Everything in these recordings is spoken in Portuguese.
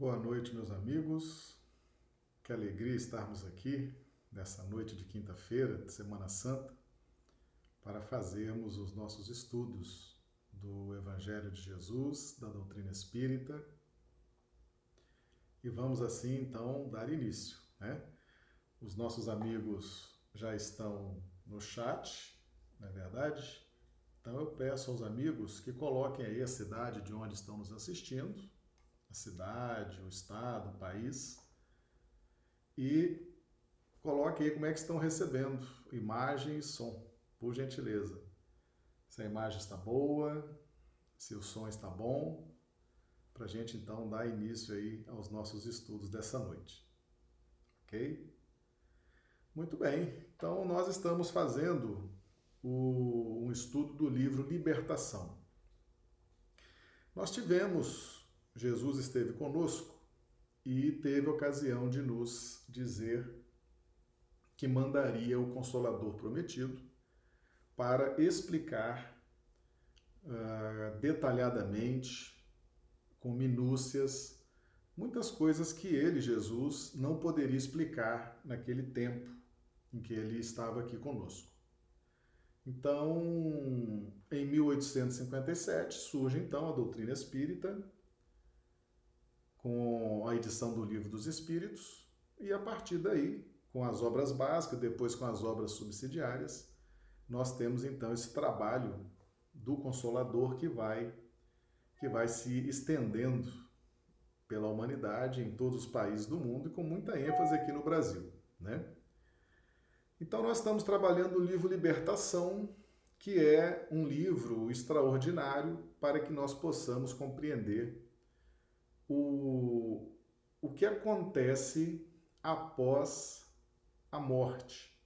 Boa noite, meus amigos. Que alegria estarmos aqui nessa noite de quinta-feira, de Semana Santa, para fazermos os nossos estudos do Evangelho de Jesus, da doutrina espírita. E vamos assim então dar início, né? Os nossos amigos já estão no chat, não é verdade? Então eu peço aos amigos que coloquem aí a cidade de onde estão nos assistindo a cidade, o estado, o país, e coloque aí como é que estão recebendo imagem e som, por gentileza. Se a imagem está boa, se o som está bom, para a gente então dar início aí aos nossos estudos dessa noite. Ok? Muito bem, então nós estamos fazendo o, um estudo do livro Libertação. Nós tivemos Jesus esteve conosco e teve ocasião de nos dizer que mandaria o Consolador prometido para explicar uh, detalhadamente, com minúcias, muitas coisas que ele, Jesus, não poderia explicar naquele tempo em que ele estava aqui conosco. Então, em 1857 surge então a doutrina espírita com a edição do Livro dos Espíritos, e a partir daí, com as obras básicas, depois com as obras subsidiárias, nós temos então esse trabalho do Consolador que vai que vai se estendendo pela humanidade em todos os países do mundo e com muita ênfase aqui no Brasil, né? Então nós estamos trabalhando o livro Libertação, que é um livro extraordinário para que nós possamos compreender o, o que acontece após a morte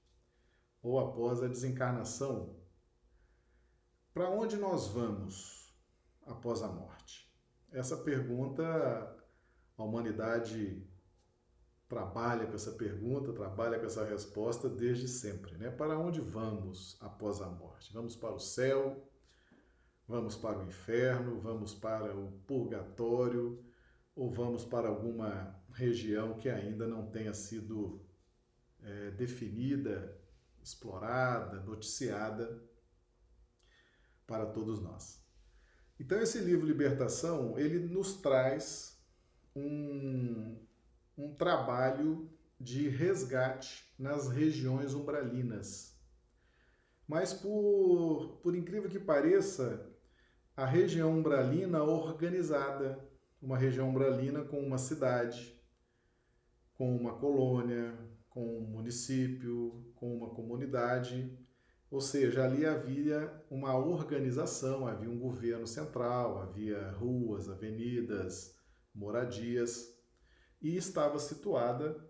ou após a desencarnação. Para onde nós vamos após a morte? Essa pergunta, a humanidade trabalha com essa pergunta, trabalha com essa resposta desde sempre, né? Para onde vamos após a morte? Vamos para o céu? Vamos para o inferno? Vamos para o purgatório? Ou vamos para alguma região que ainda não tenha sido é, definida, explorada, noticiada para todos nós. Então esse livro Libertação ele nos traz um, um trabalho de resgate nas regiões umbralinas. Mas por, por incrível que pareça, a região umbralina organizada, uma região umbralina com uma cidade, com uma colônia, com um município, com uma comunidade. Ou seja, ali havia uma organização, havia um governo central, havia ruas, avenidas, moradias, e estava situada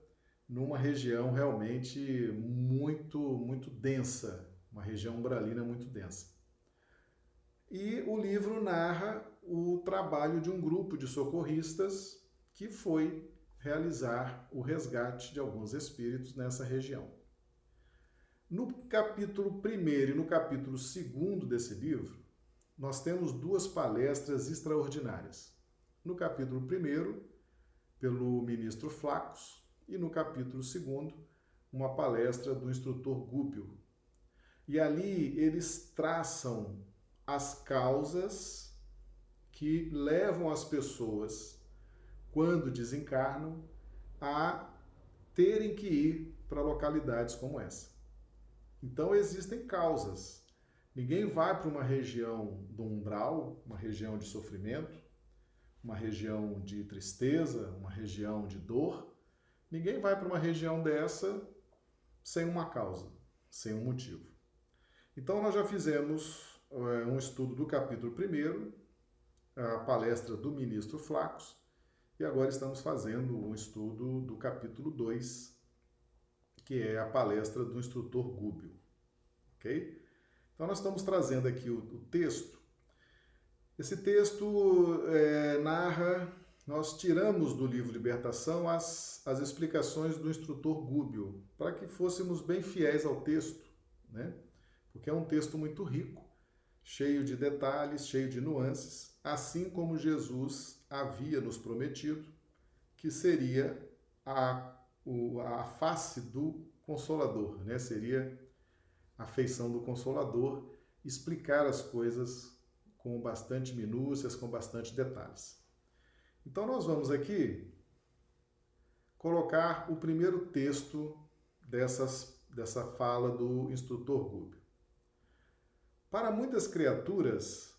numa região realmente muito, muito densa, uma região umbralina muito densa. E o livro narra o trabalho de um grupo de socorristas que foi realizar o resgate de alguns espíritos nessa região. No capítulo 1 e no capítulo 2 desse livro, nós temos duas palestras extraordinárias. No capítulo 1, pelo ministro Flacos, e no capítulo 2, uma palestra do instrutor Gúpio. E ali eles traçam as causas que levam as pessoas, quando desencarnam, a terem que ir para localidades como essa. Então existem causas. Ninguém vai para uma região do umbral, uma região de sofrimento, uma região de tristeza, uma região de dor. Ninguém vai para uma região dessa sem uma causa, sem um motivo. Então nós já fizemos é, um estudo do capítulo 1, a palestra do ministro Flacos, e agora estamos fazendo um estudo do capítulo 2, que é a palestra do instrutor Gúbio. Ok? Então, nós estamos trazendo aqui o, o texto. Esse texto é, narra, nós tiramos do livro Libertação as, as explicações do instrutor Gúbio, para que fôssemos bem fiéis ao texto, né? porque é um texto muito rico, cheio de detalhes, cheio de nuances assim como Jesus havia nos prometido que seria a, o, a face do Consolador, né? Seria a feição do Consolador, explicar as coisas com bastante minúcias, com bastante detalhes. Então nós vamos aqui colocar o primeiro texto dessas, dessa fala do instrutor Gúbio. Para muitas criaturas,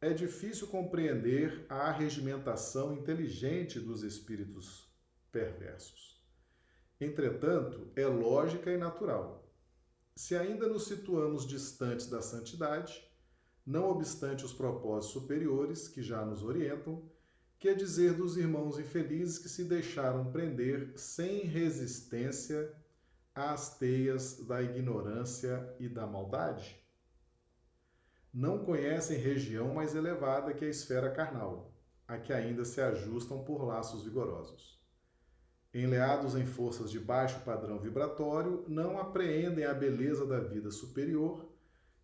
é difícil compreender a regimentação inteligente dos espíritos perversos. Entretanto, é lógica e natural. Se ainda nos situamos distantes da santidade, não obstante os propósitos superiores que já nos orientam, que é dizer dos irmãos infelizes que se deixaram prender sem resistência às teias da ignorância e da maldade? Não conhecem região mais elevada que a esfera carnal, a que ainda se ajustam por laços vigorosos. Enleados em forças de baixo padrão vibratório, não apreendem a beleza da vida superior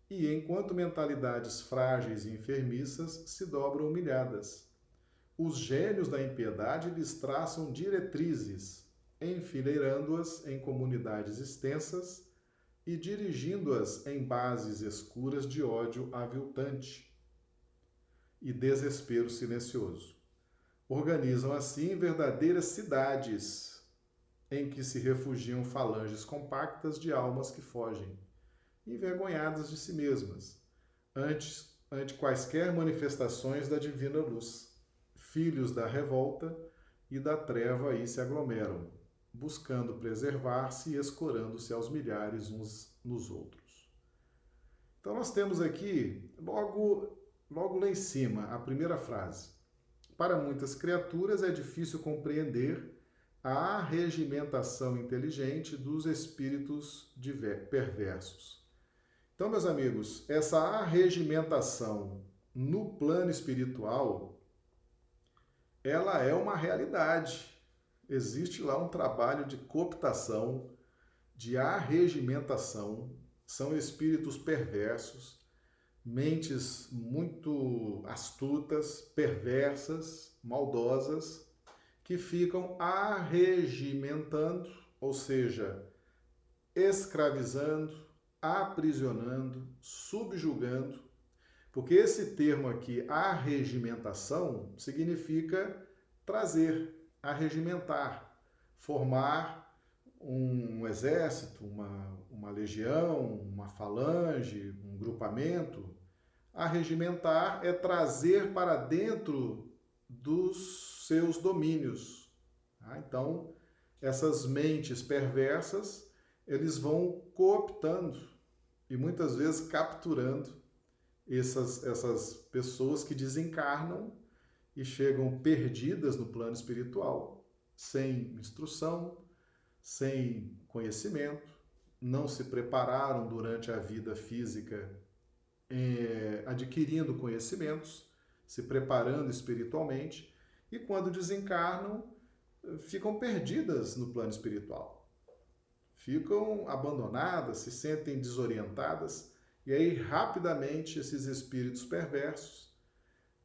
e, enquanto mentalidades frágeis e enfermiças, se dobram humilhadas. Os gênios da impiedade lhes traçam diretrizes, enfileirando-as em comunidades extensas e dirigindo-as em bases escuras de ódio aviltante e desespero silencioso. Organizam assim verdadeiras cidades em que se refugiam falanges compactas de almas que fogem, envergonhadas de si mesmas, antes, ante quaisquer manifestações da divina luz. Filhos da revolta e da treva aí se aglomeram, buscando preservar-se e escorando-se aos milhares uns nos outros. Então nós temos aqui, logo, logo lá em cima, a primeira frase. Para muitas criaturas é difícil compreender a arregimentação inteligente dos espíritos perversos. Então, meus amigos, essa arregimentação no plano espiritual, ela é uma realidade existe lá um trabalho de cooptação, de arregimentação, são espíritos perversos, mentes muito astutas, perversas, maldosas, que ficam arregimentando, ou seja, escravizando, aprisionando, subjugando, porque esse termo aqui, arregimentação, significa trazer, arregimentar, formar um exército, uma, uma legião, uma falange, um grupamento. Arregimentar é trazer para dentro dos seus domínios. Tá? Então, essas mentes perversas, eles vão cooptando e muitas vezes capturando essas, essas pessoas que desencarnam e chegam perdidas no plano espiritual, sem instrução, sem conhecimento, não se prepararam durante a vida física é, adquirindo conhecimentos, se preparando espiritualmente, e quando desencarnam, ficam perdidas no plano espiritual. Ficam abandonadas, se sentem desorientadas, e aí rapidamente esses espíritos perversos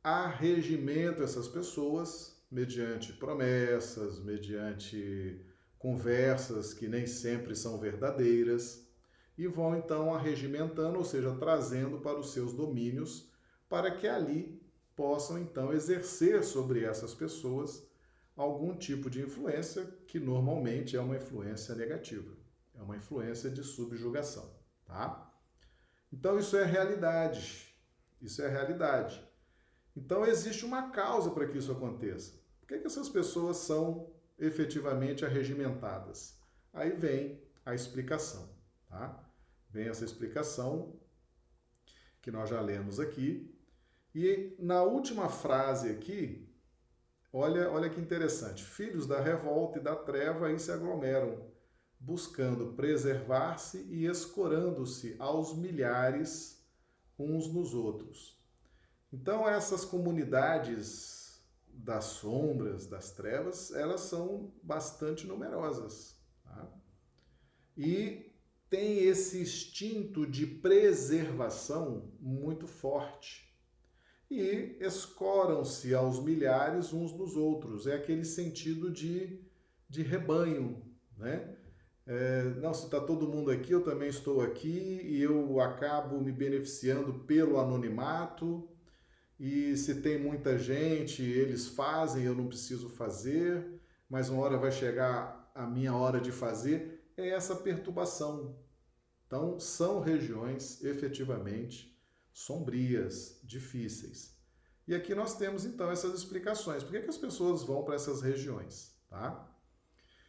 arregimento essas pessoas mediante promessas, mediante conversas que nem sempre são verdadeiras e vão então arregimentando, ou seja, trazendo para os seus domínios para que ali possam então exercer sobre essas pessoas algum tipo de influência que normalmente é uma influência negativa, é uma influência de subjugação, tá? Então isso é realidade. Isso é realidade. Então existe uma causa para que isso aconteça. Por que, que essas pessoas são efetivamente arregimentadas? Aí vem a explicação, tá? Vem essa explicação que nós já lemos aqui. E na última frase aqui, olha, olha que interessante. Filhos da revolta e da treva aí se aglomeram, buscando preservar-se e escorando-se aos milhares uns nos outros. Então, essas comunidades das sombras, das trevas, elas são bastante numerosas. Tá? E tem esse instinto de preservação muito forte. e escoram-se aos milhares uns nos outros. É aquele sentido de, de rebanho, né? É, não, se está todo mundo aqui, eu também estou aqui e eu acabo me beneficiando pelo anonimato. E se tem muita gente, eles fazem, eu não preciso fazer, mas uma hora vai chegar a minha hora de fazer. É essa perturbação. Então, são regiões efetivamente sombrias, difíceis. E aqui nós temos então essas explicações. Por que, que as pessoas vão para essas regiões? Tá?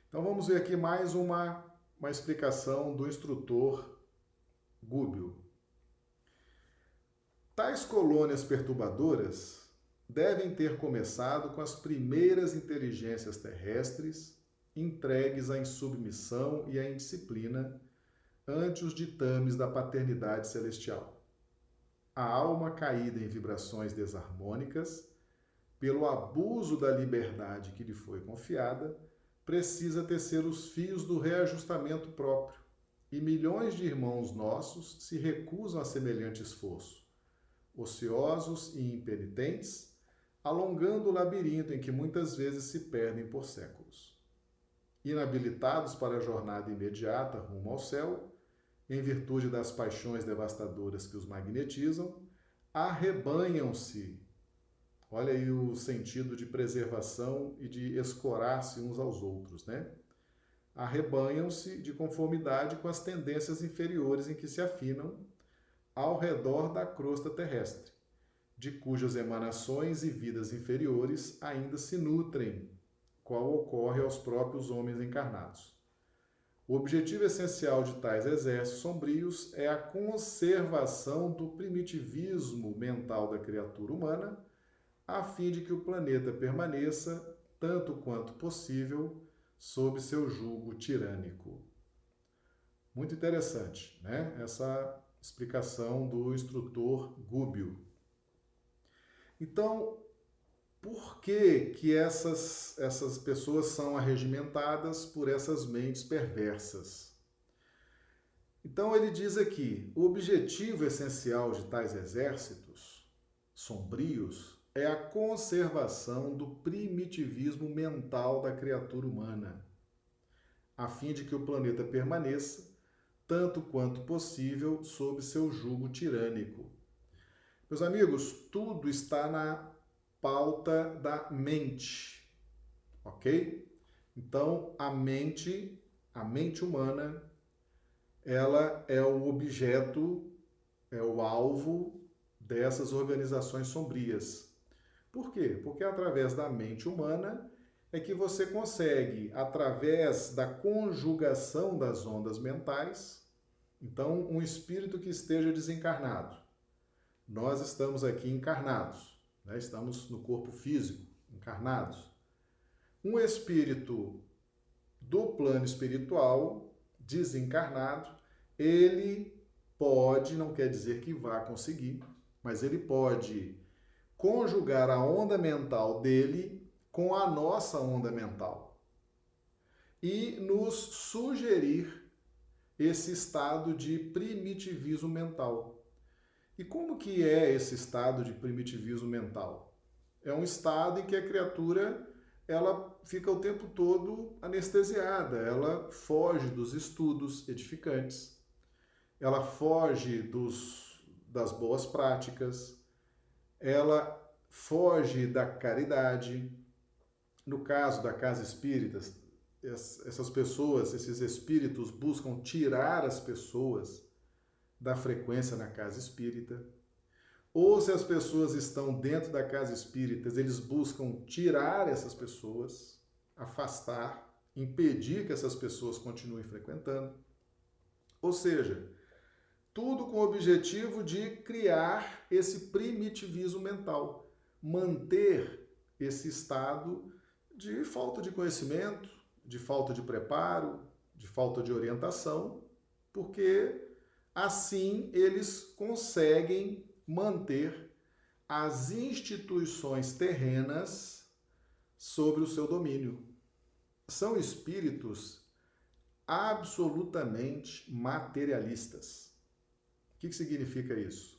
Então vamos ver aqui mais uma, uma explicação do instrutor Gúbio. Tais colônias perturbadoras devem ter começado com as primeiras inteligências terrestres entregues à insubmissão e à indisciplina ante os ditames da paternidade celestial. A alma caída em vibrações desarmônicas, pelo abuso da liberdade que lhe foi confiada, precisa tecer os fios do reajustamento próprio, e milhões de irmãos nossos se recusam a semelhante esforço, ociosos e impenitentes, alongando o labirinto em que muitas vezes se perdem por séculos. Inabilitados para a jornada imediata rumo ao céu, em virtude das paixões devastadoras que os magnetizam, arrebanham-se. Olha aí o sentido de preservação e de escorar-se uns aos outros, né? Arrebanham-se de conformidade com as tendências inferiores em que se afinam ao redor da crosta terrestre, de cujas emanações e vidas inferiores ainda se nutrem, qual ocorre aos próprios homens encarnados. O objetivo essencial de tais exércitos sombrios é a conservação do primitivismo mental da criatura humana, a fim de que o planeta permaneça, tanto quanto possível, sob seu jugo tirânico. Muito interessante, né? Essa explicação do instrutor Gúbio. Então, por que, que essas, essas pessoas são arregimentadas por essas mentes perversas? Então ele diz aqui: o objetivo essencial de tais exércitos sombrios é a conservação do primitivismo mental da criatura humana, a fim de que o planeta permaneça, tanto quanto possível, sob seu jugo tirânico. Meus amigos, tudo está na pauta da mente, ok? Então, a mente, a mente humana, ela é o objeto, é o alvo dessas organizações sombrias. Por quê? Porque através da mente humana é que você consegue, através da conjugação das ondas mentais, então, um espírito que esteja desencarnado. Nós estamos aqui encarnados né? estamos no corpo físico, encarnados. Um espírito do plano espiritual, desencarnado, ele pode, não quer dizer que vá conseguir, mas ele pode conjugar a onda mental dele com a nossa onda mental e nos sugerir esse estado de primitivismo mental. E como que é esse estado de primitivismo mental? É um estado em que a criatura ela fica o tempo todo anestesiada, ela foge dos estudos edificantes, ela foge dos, das boas práticas, ela foge da caridade. No caso da casa espírita, essas pessoas, esses espíritos buscam tirar as pessoas da frequência na casa espírita, ou se as pessoas estão dentro da casa espírita, eles buscam tirar essas pessoas, afastar, impedir que essas pessoas continuem frequentando. Ou seja, tudo com o objetivo de criar esse primitivismo mental, manter esse estado de falta de conhecimento, de falta de preparo, de falta de orientação, porque Assim, eles conseguem manter as instituições terrenas sobre o seu domínio. São espíritos absolutamente materialistas. O que significa isso?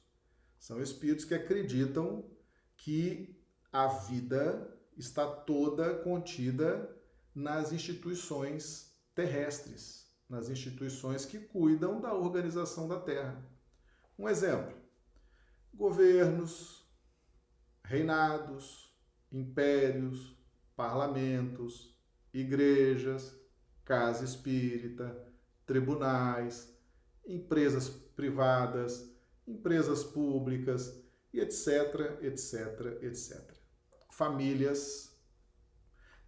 São espíritos que acreditam que a vida está toda contida nas instituições terrestres, nas instituições que cuidam da organização da Terra. Um exemplo: governos, reinados, impérios, parlamentos, igrejas, casa espírita, tribunais, empresas privadas, empresas públicas etc, etc, etc. Famílias.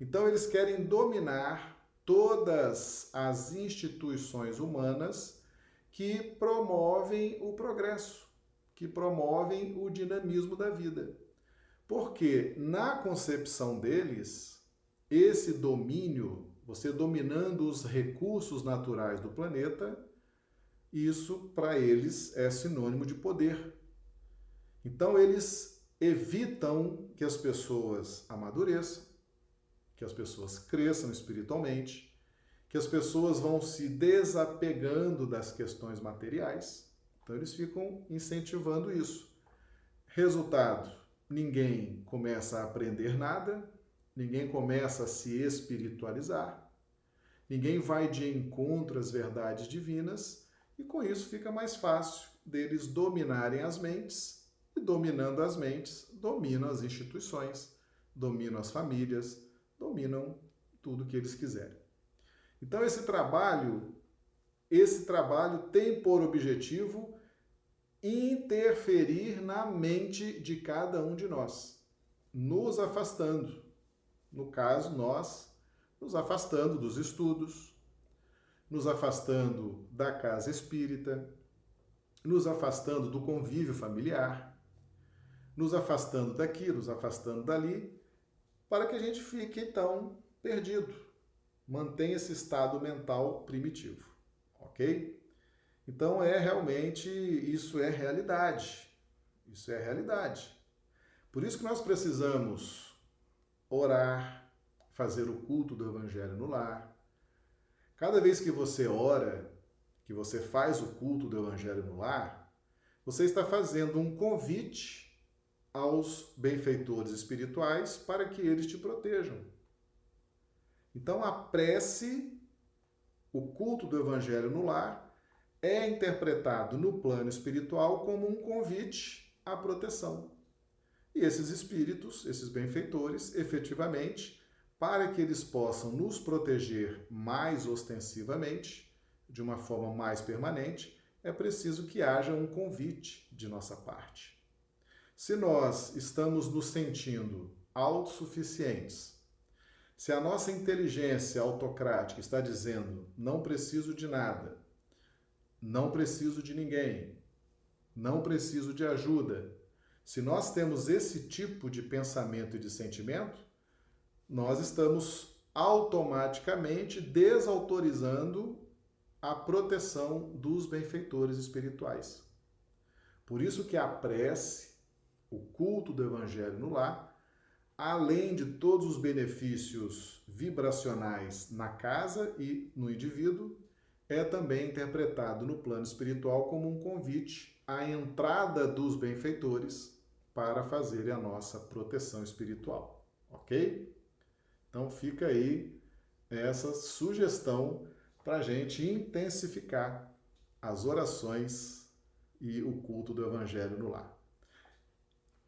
Então eles querem dominar todas as instituições humanas que promovem o progresso, que promovem o dinamismo da vida. Porque na concepção deles, esse domínio, você dominando os recursos naturais do planeta, isso para eles é sinônimo de poder. Então eles evitam que as pessoas amadureçam, que as pessoas cresçam espiritualmente, que as pessoas vão se desapegando das questões materiais. Então eles ficam incentivando isso. Resultado: ninguém começa a aprender nada, ninguém começa a se espiritualizar, ninguém vai de encontro às verdades divinas e com isso fica mais fácil deles dominarem as mentes e dominando as mentes, dominam as instituições, dominam as famílias, dominam tudo que eles quiserem. Então esse trabalho, esse trabalho tem por objetivo interferir na mente de cada um de nós, nos afastando. No caso, nós nos afastando dos estudos, nos afastando da casa espírita, nos afastando do convívio familiar, nos afastando daqui, nos afastando dali, para que a gente fique então perdido, mantenha esse estado mental primitivo, ok? Então é realmente isso é realidade, isso é realidade. Por isso que nós precisamos orar, fazer o culto do Evangelho no lar, Cada vez que você ora, que você faz o culto do Evangelho no lar, você está fazendo um convite aos benfeitores espirituais para que eles te protejam. Então, a prece, o culto do Evangelho no lar, é interpretado no plano espiritual como um convite à proteção. E esses espíritos, esses benfeitores, efetivamente para que eles possam nos proteger mais ostensivamente, de uma forma mais permanente, é preciso que haja um convite de nossa parte. Se nós estamos nos sentindo autossuficientes, se a nossa inteligência autocrática está dizendo não preciso de nada, não preciso de ninguém, não preciso de ajuda, se nós temos esse tipo de pensamento e de sentimento, nós estamos automaticamente desautorizando a proteção dos benfeitores espirituais. Por isso que a prece, o culto do evangelho no lar, além de todos os benefícios vibracionais na casa e no indivíduo, é também interpretado no plano espiritual como um convite à entrada dos benfeitores para fazerem a nossa proteção espiritual, ok? Então fica aí essa sugestão para a gente intensificar as orações e o culto do Evangelho no lar.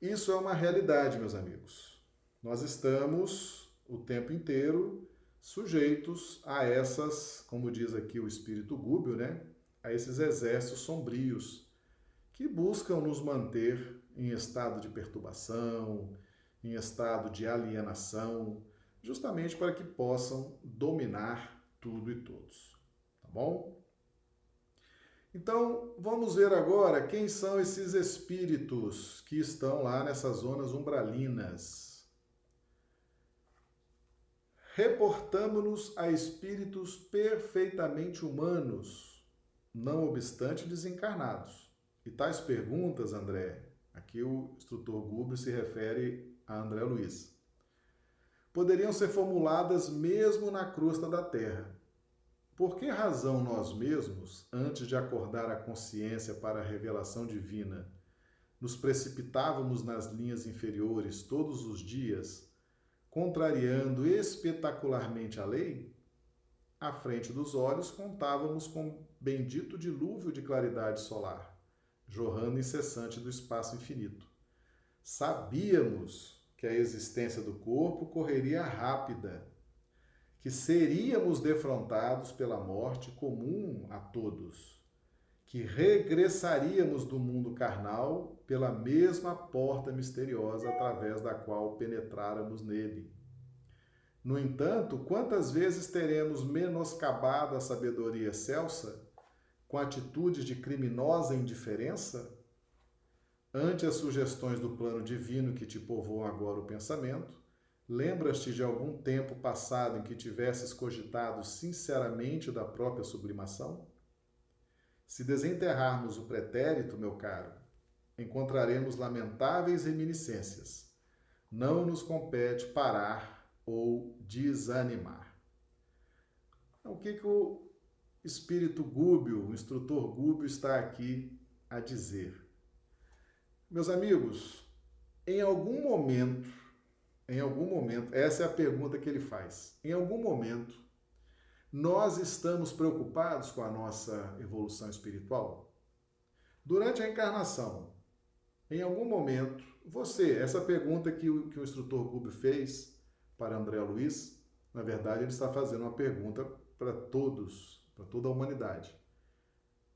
Isso é uma realidade, meus amigos. Nós estamos o tempo inteiro sujeitos a essas, como diz aqui o espírito gúbio, né? A esses exércitos sombrios que buscam nos manter em estado de perturbação, em estado de alienação, justamente para que possam dominar tudo e todos. Tá bom? Então, vamos ver agora quem são esses espíritos que estão lá nessas zonas umbralinas. Reportamos-nos a espíritos perfeitamente humanos, não obstante desencarnados. E tais perguntas, André, aqui o instrutor Gubro se refere a André Luiz poderiam ser formuladas mesmo na crosta da terra. Por que razão nós mesmos, antes de acordar a consciência para a revelação divina, nos precipitávamos nas linhas inferiores todos os dias, contrariando espetacularmente a lei, à frente dos olhos contávamos com bendito dilúvio de claridade solar, jorrando incessante do espaço infinito. Sabíamos que a existência do corpo correria rápida, que seríamos defrontados pela morte comum a todos, que regressaríamos do mundo carnal pela mesma porta misteriosa através da qual penetráramos nele. No entanto, quantas vezes teremos menoscabado a sabedoria excelsa com atitudes de criminosa indiferença? Ante as sugestões do plano divino que te povoam agora o pensamento, lembras-te de algum tempo passado em que tivesses cogitado sinceramente da própria sublimação? Se desenterrarmos o pretérito, meu caro, encontraremos lamentáveis reminiscências. Não nos compete parar ou desanimar. Então, o que, que o espírito Gúbio, o instrutor Gúbio, está aqui a dizer? Meus amigos, em algum momento, em algum momento, essa é a pergunta que ele faz. Em algum momento, nós estamos preocupados com a nossa evolução espiritual? Durante a encarnação, em algum momento, você, essa pergunta que o, que o instrutor Gúbio fez para André Luiz, na verdade, ele está fazendo uma pergunta para todos, para toda a humanidade.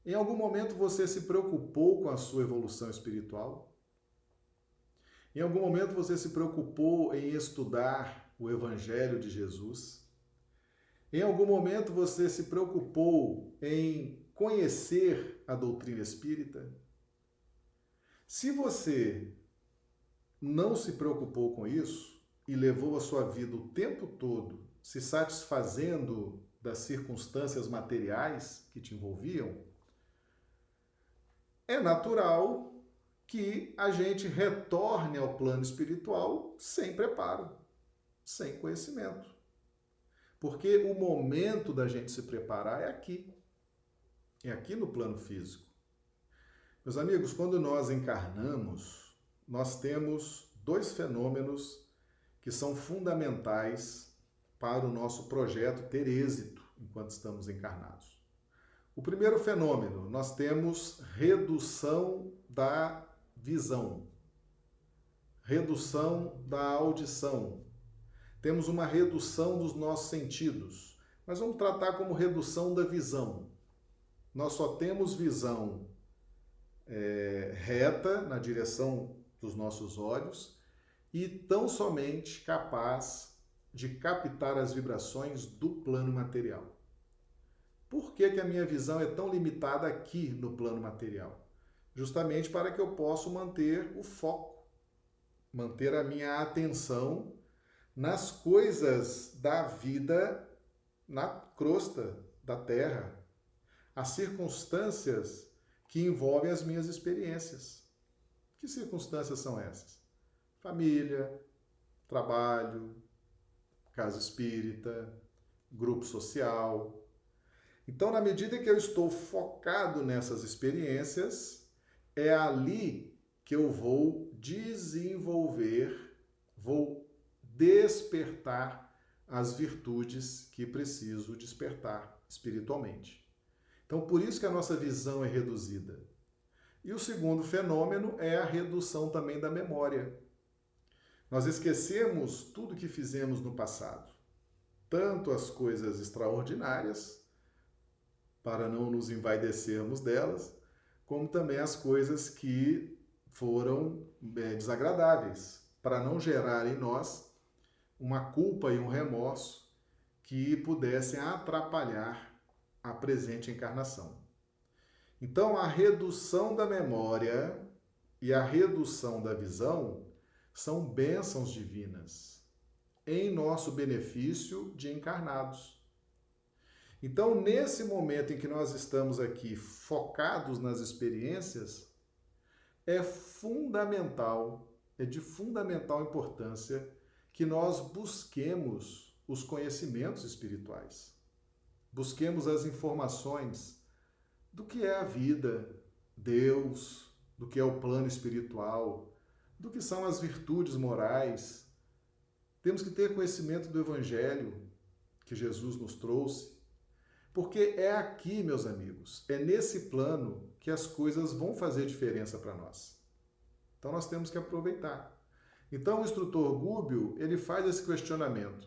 Em algum momento você se preocupou com a sua evolução espiritual? Em algum momento você se preocupou em estudar o Evangelho de Jesus? Em algum momento você se preocupou em conhecer a doutrina espírita? Se você não se preocupou com isso e levou a sua vida o tempo todo se satisfazendo das circunstâncias materiais que te envolviam, é natural que a gente retorne ao plano espiritual sem preparo, sem conhecimento. Porque o momento da gente se preparar é aqui. É aqui no plano físico. Meus amigos, quando nós encarnamos, nós temos dois fenômenos que são fundamentais para o nosso projeto ter êxito enquanto estamos encarnados. O primeiro fenômeno, nós temos redução da visão, redução da audição. Temos uma redução dos nossos sentidos, mas vamos tratar como redução da visão. Nós só temos visão é, reta na direção dos nossos olhos e tão somente capaz de captar as vibrações do plano material. Por que, que a minha visão é tão limitada aqui no plano material? Justamente para que eu possa manter o foco, manter a minha atenção nas coisas da vida na crosta da terra, as circunstâncias que envolvem as minhas experiências. Que circunstâncias são essas? Família, trabalho, casa espírita, grupo social. Então, na medida que eu estou focado nessas experiências, é ali que eu vou desenvolver, vou despertar as virtudes que preciso despertar espiritualmente. Então, por isso que a nossa visão é reduzida. E o segundo fenômeno é a redução também da memória. Nós esquecemos tudo que fizemos no passado, tanto as coisas extraordinárias, para não nos envaidecermos delas, como também as coisas que foram é, desagradáveis, para não gerar em nós uma culpa e um remorso que pudessem atrapalhar a presente encarnação. Então, a redução da memória e a redução da visão são bênçãos divinas em nosso benefício de encarnados. Então, nesse momento em que nós estamos aqui focados nas experiências, é fundamental, é de fundamental importância que nós busquemos os conhecimentos espirituais. Busquemos as informações do que é a vida, Deus, do que é o plano espiritual, do que são as virtudes morais. Temos que ter conhecimento do Evangelho que Jesus nos trouxe, porque é aqui, meus amigos, é nesse plano que as coisas vão fazer diferença para nós. Então nós temos que aproveitar. Então o instrutor Gúbio, ele faz esse questionamento.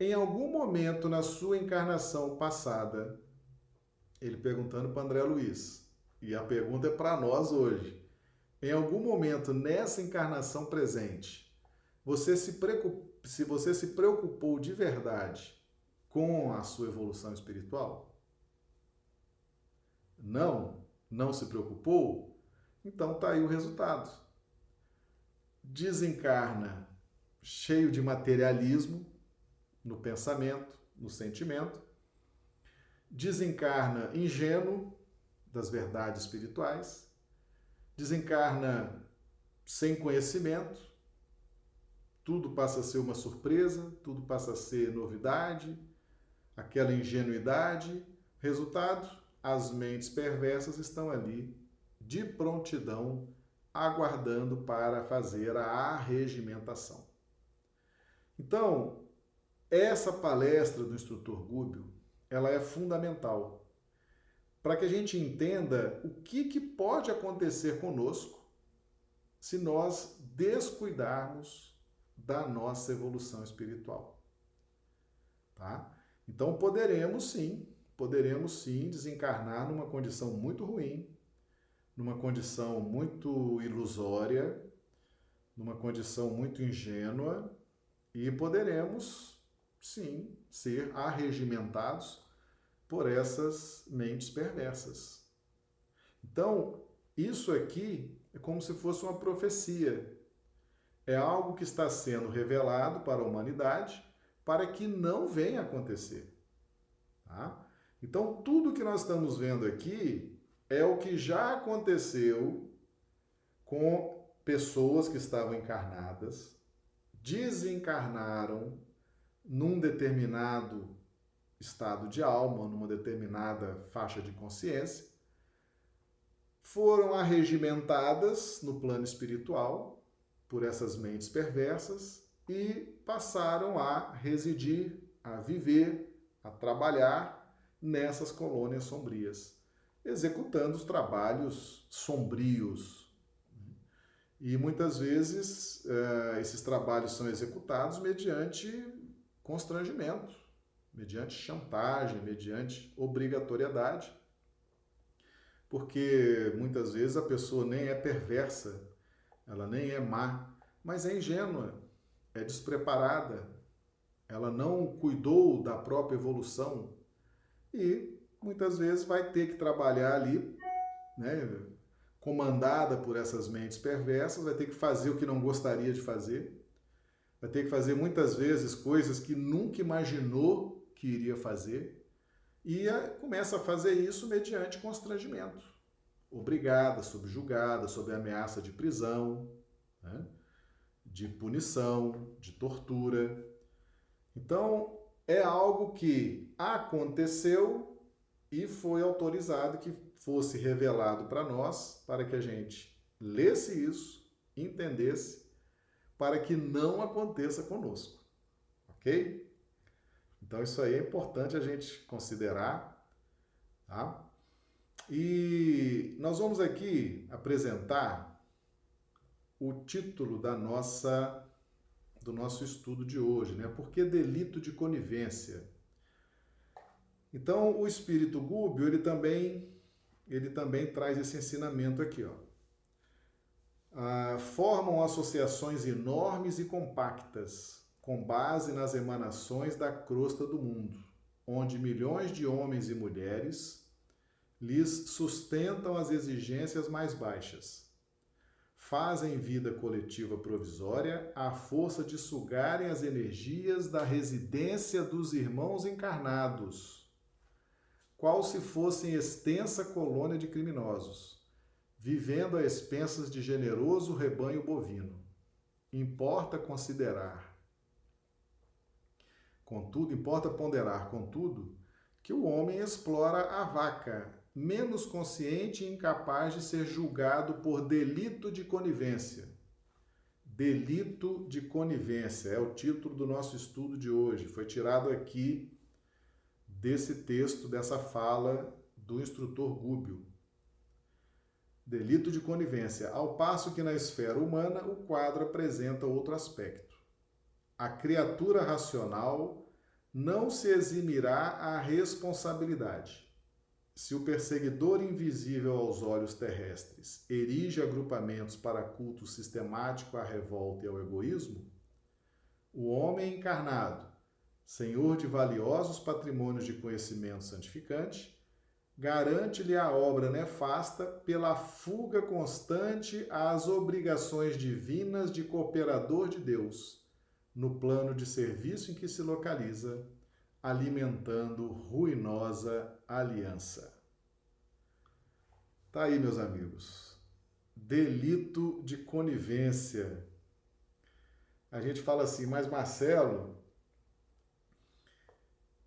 Em algum momento na sua encarnação passada, ele perguntando para André Luiz, e a pergunta é para nós hoje. Em algum momento nessa encarnação presente, você se, se você se preocupou de verdade com a sua evolução espiritual? Não? Não se preocupou? Então tá aí o resultado. Desencarna cheio de materialismo no pensamento, no sentimento, desencarna ingênuo das verdades espirituais, desencarna sem conhecimento, tudo passa a ser uma surpresa, tudo passa a ser novidade, aquela ingenuidade. Resultado: as mentes perversas estão ali de prontidão, aguardando para fazer a arregimentação. Então, essa palestra do instrutor Gúbio, ela é fundamental para que a gente entenda o que, que pode acontecer conosco se nós descuidarmos da nossa evolução espiritual. Tá? Então poderemos sim, poderemos sim desencarnar numa condição muito ruim, numa condição muito ilusória, numa condição muito ingênua e poderemos sim ser arregimentados por essas mentes perversas. Então, isso aqui é como se fosse uma profecia. É algo que está sendo revelado para a humanidade para que não venha acontecer. Tá? Então, tudo que nós estamos vendo aqui é o que já aconteceu com pessoas que estavam encarnadas, desencarnaram num determinado estado de alma, numa determinada faixa de consciência, foram arregimentadas no plano espiritual por essas mentes perversas e passaram a residir, a viver, a trabalhar nessas colônias sombrias, executando os trabalhos sombrios. E muitas vezes eh, esses trabalhos são executados mediante constrangimento, mediante chantagem, mediante obrigatoriedade, porque muitas vezes a pessoa nem é perversa, ela nem é má, mas é ingênua, é despreparada, ela não cuidou da própria evolução e muitas vezes vai ter que trabalhar ali, né, comandada por essas mentes perversas, vai ter que fazer o que não gostaria de fazer, vai ter que fazer muitas vezes coisas que nunca imaginou que iria fazer e começa a fazer isso mediante constrangimento, obrigada, subjugada, sob ameaça de prisão, né? de punição, de tortura. Então, é algo que aconteceu e foi autorizado que fosse revelado para nós, para que a gente lesse isso, entendesse, para que não aconteça conosco. Ok? Então, isso aí é importante a gente considerar. Tá? E nós vamos aqui apresentar o título da nossa do nosso estudo de hoje, né? Por que delito de conivência? Então, o espírito Gúbio, ele também ele também traz esse ensinamento aqui, ó. Ah, formam associações enormes e compactas, com base nas emanações da crosta do mundo, onde milhões de homens e mulheres lhes sustentam as exigências mais baixas. Fazem vida coletiva provisória à força de sugarem as energias da residência dos irmãos encarnados, qual se fossem extensa colônia de criminosos, vivendo a expensas de generoso rebanho bovino. Importa considerar Contudo, importa ponderar, contudo, que o homem explora a vaca, menos consciente e incapaz de ser julgado por delito de conivência. Delito de conivência é o título do nosso estudo de hoje. Foi tirado aqui desse texto, dessa fala do instrutor Gúbio. Delito de conivência, ao passo que na esfera humana o quadro apresenta outro aspecto. A criatura racional não se eximirá à responsabilidade. Se o perseguidor invisível aos olhos terrestres erige agrupamentos para culto sistemático à revolta e ao egoísmo, o homem encarnado, senhor de valiosos patrimônios de conhecimento santificante, garante-lhe a obra nefasta pela fuga constante às obrigações divinas de cooperador de Deus, no plano de serviço em que se localiza, alimentando ruinosa aliança. Tá aí, meus amigos. Delito de conivência. A gente fala assim, mas Marcelo,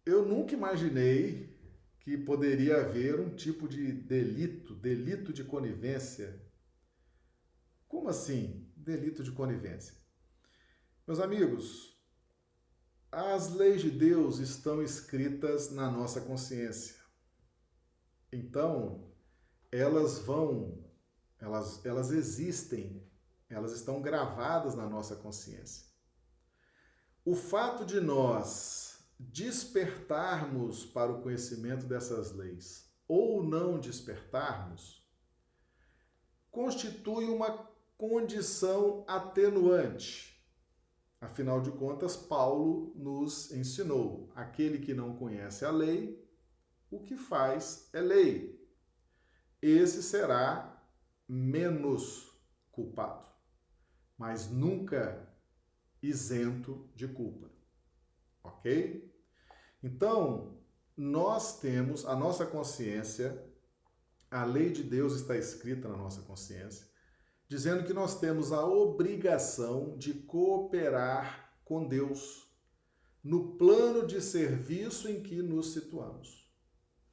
eu nunca imaginei que poderia haver um tipo de delito, delito de conivência. Como assim, delito de conivência? Meus amigos, as leis de Deus estão escritas na nossa consciência. Então, elas vão, elas, elas existem, elas estão gravadas na nossa consciência. O fato de nós despertarmos para o conhecimento dessas leis ou não despertarmos, constitui uma condição atenuante. Afinal de contas, Paulo nos ensinou: aquele que não conhece a lei, o que faz é lei. Esse será menos culpado, mas nunca isento de culpa. Ok? Então, nós temos a nossa consciência, a lei de Deus está escrita na nossa consciência, dizendo que nós temos a obrigação de cooperar com Deus no plano de serviço em que nos situamos.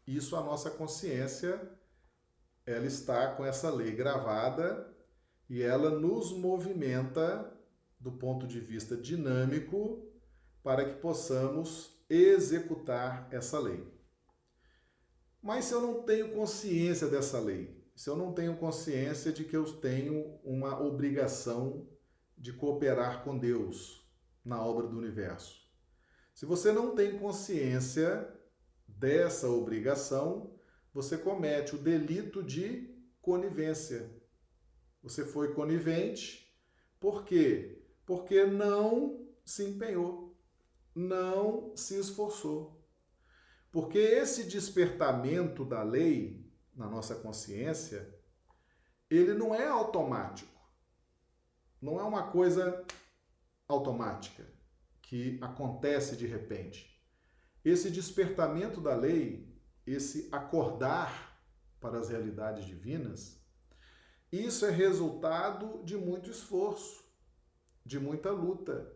Isso a nossa consciência, ela está com essa lei gravada e ela nos movimenta do ponto de vista dinâmico para que possamos executar essa lei. Mas se eu não tenho consciência dessa lei, se eu não tenho consciência de que eu tenho uma obrigação de cooperar com Deus na obra do universo, se você não tem consciência dessa obrigação, você comete o delito de conivência. Você foi conivente, por quê? Porque não se empenhou não se esforçou. Porque esse despertamento da lei na nossa consciência, ele não é automático. Não é uma coisa automática que acontece de repente. Esse despertamento da lei, esse acordar para as realidades divinas, isso é resultado de muito esforço, de muita luta,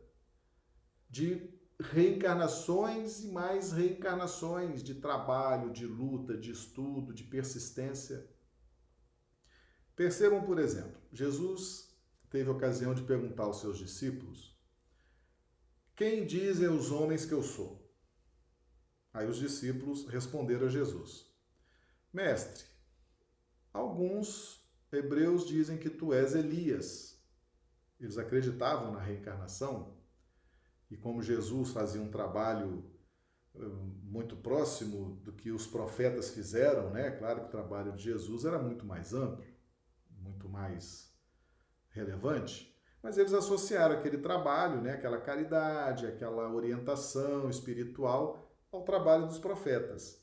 de reencarnações e mais reencarnações de trabalho, de luta, de estudo, de persistência. Percebam, por exemplo, Jesus teve ocasião de perguntar aos seus discípulos: Quem dizem os homens que eu sou? Aí os discípulos responderam a Jesus: Mestre, alguns hebreus dizem que tu és Elias. Eles acreditavam na reencarnação e como Jesus fazia um trabalho eh, muito próximo do que os profetas fizeram, né? Claro que o trabalho de Jesus era muito mais amplo, muito mais relevante, mas eles associaram aquele trabalho, né, aquela caridade, aquela orientação espiritual ao trabalho dos profetas.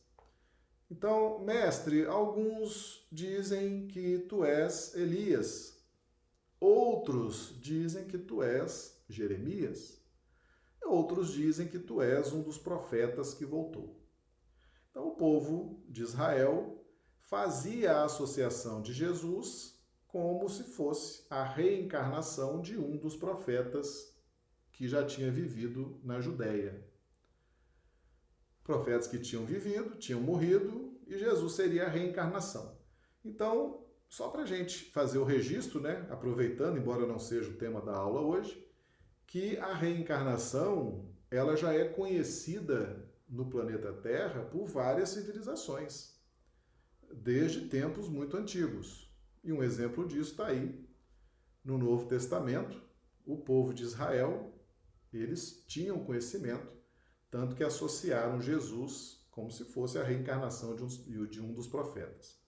Então, mestre, alguns dizem que tu és Elias, outros dizem que tu és Jeremias. Outros dizem que tu és um dos profetas que voltou. Então, o povo de Israel fazia a associação de Jesus como se fosse a reencarnação de um dos profetas que já tinha vivido na Judéia. Profetas que tinham vivido, tinham morrido e Jesus seria a reencarnação. Então, só para a gente fazer o registro, né, aproveitando, embora não seja o tema da aula hoje, que a reencarnação ela já é conhecida no planeta Terra por várias civilizações, desde tempos muito antigos. E um exemplo disso está aí no Novo Testamento. O povo de Israel, eles tinham conhecimento, tanto que associaram Jesus como se fosse a reencarnação de um, de um dos profetas.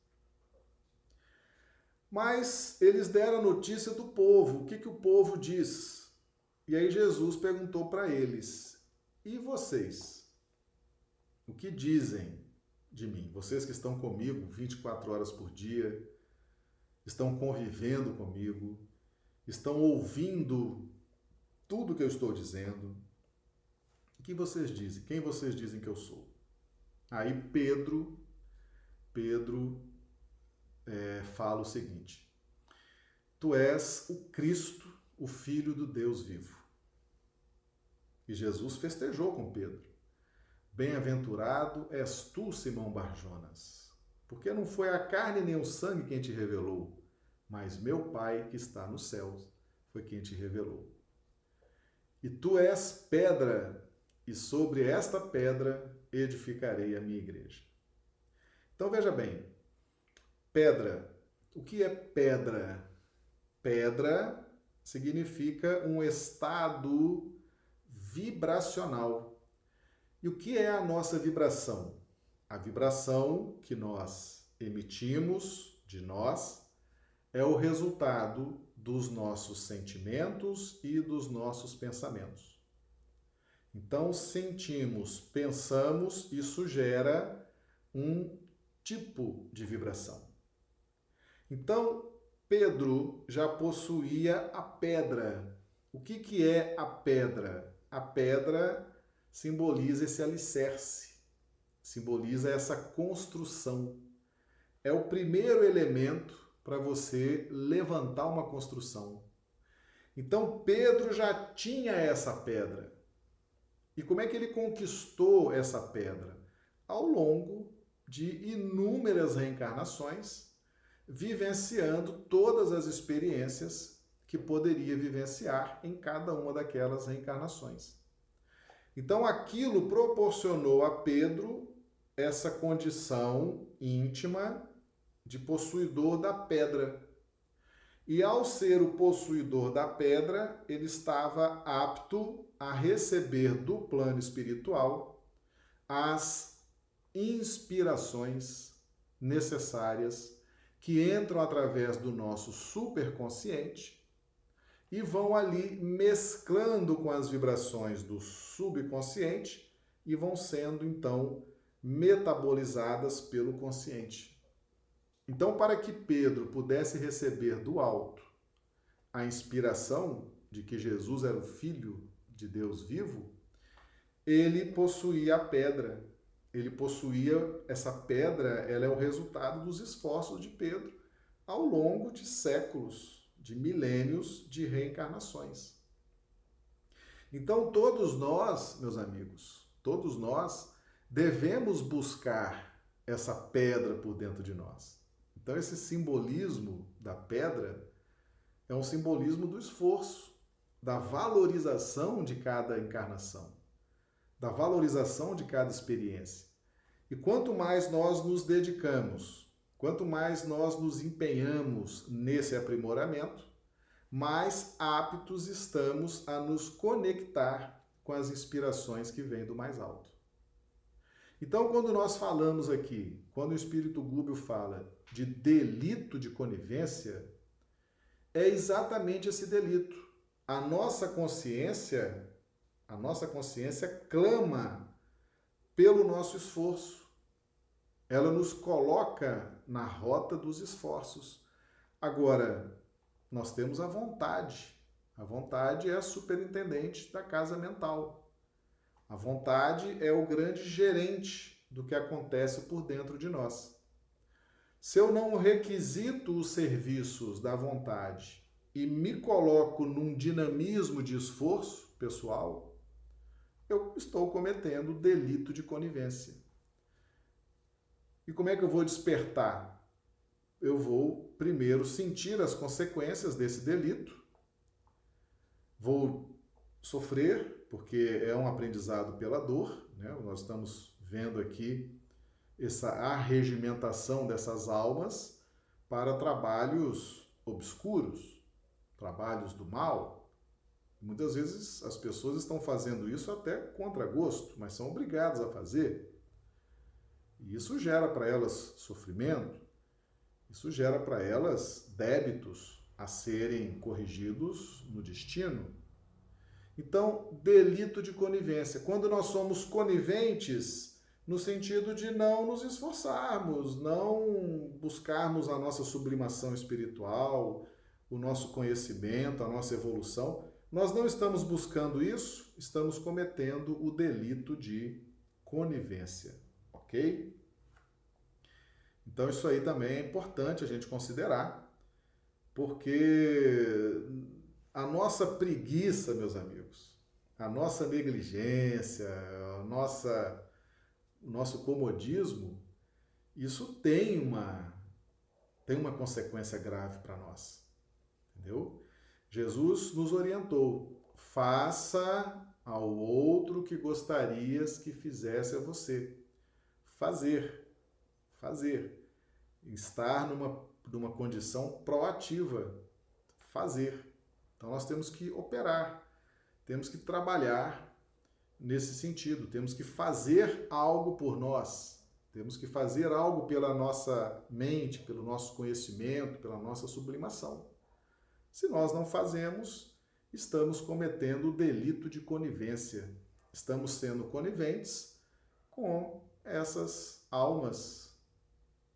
Mas eles deram a notícia do povo. O que, que o povo diz? E aí Jesus perguntou para eles: E vocês? O que dizem de mim? Vocês que estão comigo 24 horas por dia, estão convivendo comigo, estão ouvindo tudo que eu estou dizendo. O que vocês dizem? Quem vocês dizem que eu sou? Aí Pedro, Pedro é, fala o seguinte: Tu és o Cristo, o Filho do Deus vivo. E Jesus festejou com Pedro. Bem-aventurado és tu, Simão Barjonas, porque não foi a carne nem o sangue quem te revelou, mas meu Pai que está nos céus foi quem te revelou. E tu és pedra, e sobre esta pedra edificarei a minha igreja. Então veja bem, Pedra. O que é pedra? Pedra significa um estado vibracional. E o que é a nossa vibração? A vibração que nós emitimos de nós é o resultado dos nossos sentimentos e dos nossos pensamentos. Então, sentimos, pensamos, isso gera um tipo de vibração. Então, Pedro já possuía a pedra. O que, que é a pedra? A pedra simboliza esse alicerce, simboliza essa construção. É o primeiro elemento para você levantar uma construção. Então, Pedro já tinha essa pedra. E como é que ele conquistou essa pedra? Ao longo de inúmeras reencarnações vivenciando todas as experiências que poderia vivenciar em cada uma daquelas reencarnações. Então aquilo proporcionou a Pedro essa condição íntima de possuidor da pedra. E ao ser o possuidor da pedra, ele estava apto a receber do plano espiritual as inspirações necessárias que entram através do nosso superconsciente e vão ali mesclando com as vibrações do subconsciente e vão sendo então metabolizadas pelo consciente. Então, para que Pedro pudesse receber do alto a inspiração de que Jesus era o filho de Deus vivo, ele possuía a pedra ele possuía essa pedra, ela é o resultado dos esforços de Pedro ao longo de séculos, de milênios de reencarnações. Então, todos nós, meus amigos, todos nós devemos buscar essa pedra por dentro de nós. Então, esse simbolismo da pedra é um simbolismo do esforço, da valorização de cada encarnação da valorização de cada experiência. E quanto mais nós nos dedicamos, quanto mais nós nos empenhamos nesse aprimoramento, mais aptos estamos a nos conectar com as inspirações que vêm do mais alto. Então, quando nós falamos aqui, quando o Espírito Gúbio fala de delito de conivência, é exatamente esse delito. A nossa consciência a nossa consciência clama pelo nosso esforço. Ela nos coloca na rota dos esforços. Agora, nós temos a vontade. A vontade é a superintendente da casa mental. A vontade é o grande gerente do que acontece por dentro de nós. Se eu não requisito os serviços da vontade e me coloco num dinamismo de esforço pessoal, eu estou cometendo delito de conivência. E como é que eu vou despertar? Eu vou primeiro sentir as consequências desse delito, vou sofrer, porque é um aprendizado pela dor, né? nós estamos vendo aqui essa arregimentação dessas almas para trabalhos obscuros, trabalhos do mal. Muitas vezes as pessoas estão fazendo isso até contra gosto, mas são obrigadas a fazer. E isso gera para elas sofrimento, isso gera para elas débitos a serem corrigidos no destino. Então, delito de conivência. Quando nós somos coniventes, no sentido de não nos esforçarmos, não buscarmos a nossa sublimação espiritual, o nosso conhecimento, a nossa evolução. Nós não estamos buscando isso, estamos cometendo o delito de conivência, ok? Então, isso aí também é importante a gente considerar, porque a nossa preguiça, meus amigos, a nossa negligência, a nossa o nosso comodismo, isso tem uma tem uma consequência grave para nós. Entendeu? Jesus nos orientou: faça ao outro que gostarias que fizesse a você. Fazer, fazer. Estar numa, numa condição proativa. Fazer. Então nós temos que operar, temos que trabalhar nesse sentido. Temos que fazer algo por nós. Temos que fazer algo pela nossa mente, pelo nosso conhecimento, pela nossa sublimação. Se nós não fazemos, estamos cometendo o delito de conivência. Estamos sendo coniventes com essas almas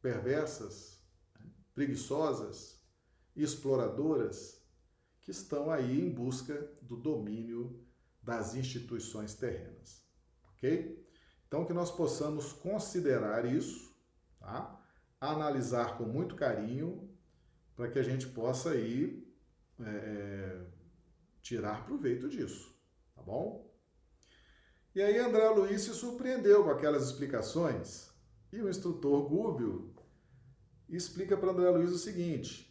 perversas, preguiçosas, exploradoras que estão aí em busca do domínio das instituições terrenas. Ok? Então, que nós possamos considerar isso, tá? analisar com muito carinho, para que a gente possa aí é, é, tirar proveito disso, tá bom? E aí André Luiz se surpreendeu com aquelas explicações e o instrutor Gúbio explica para André Luiz o seguinte: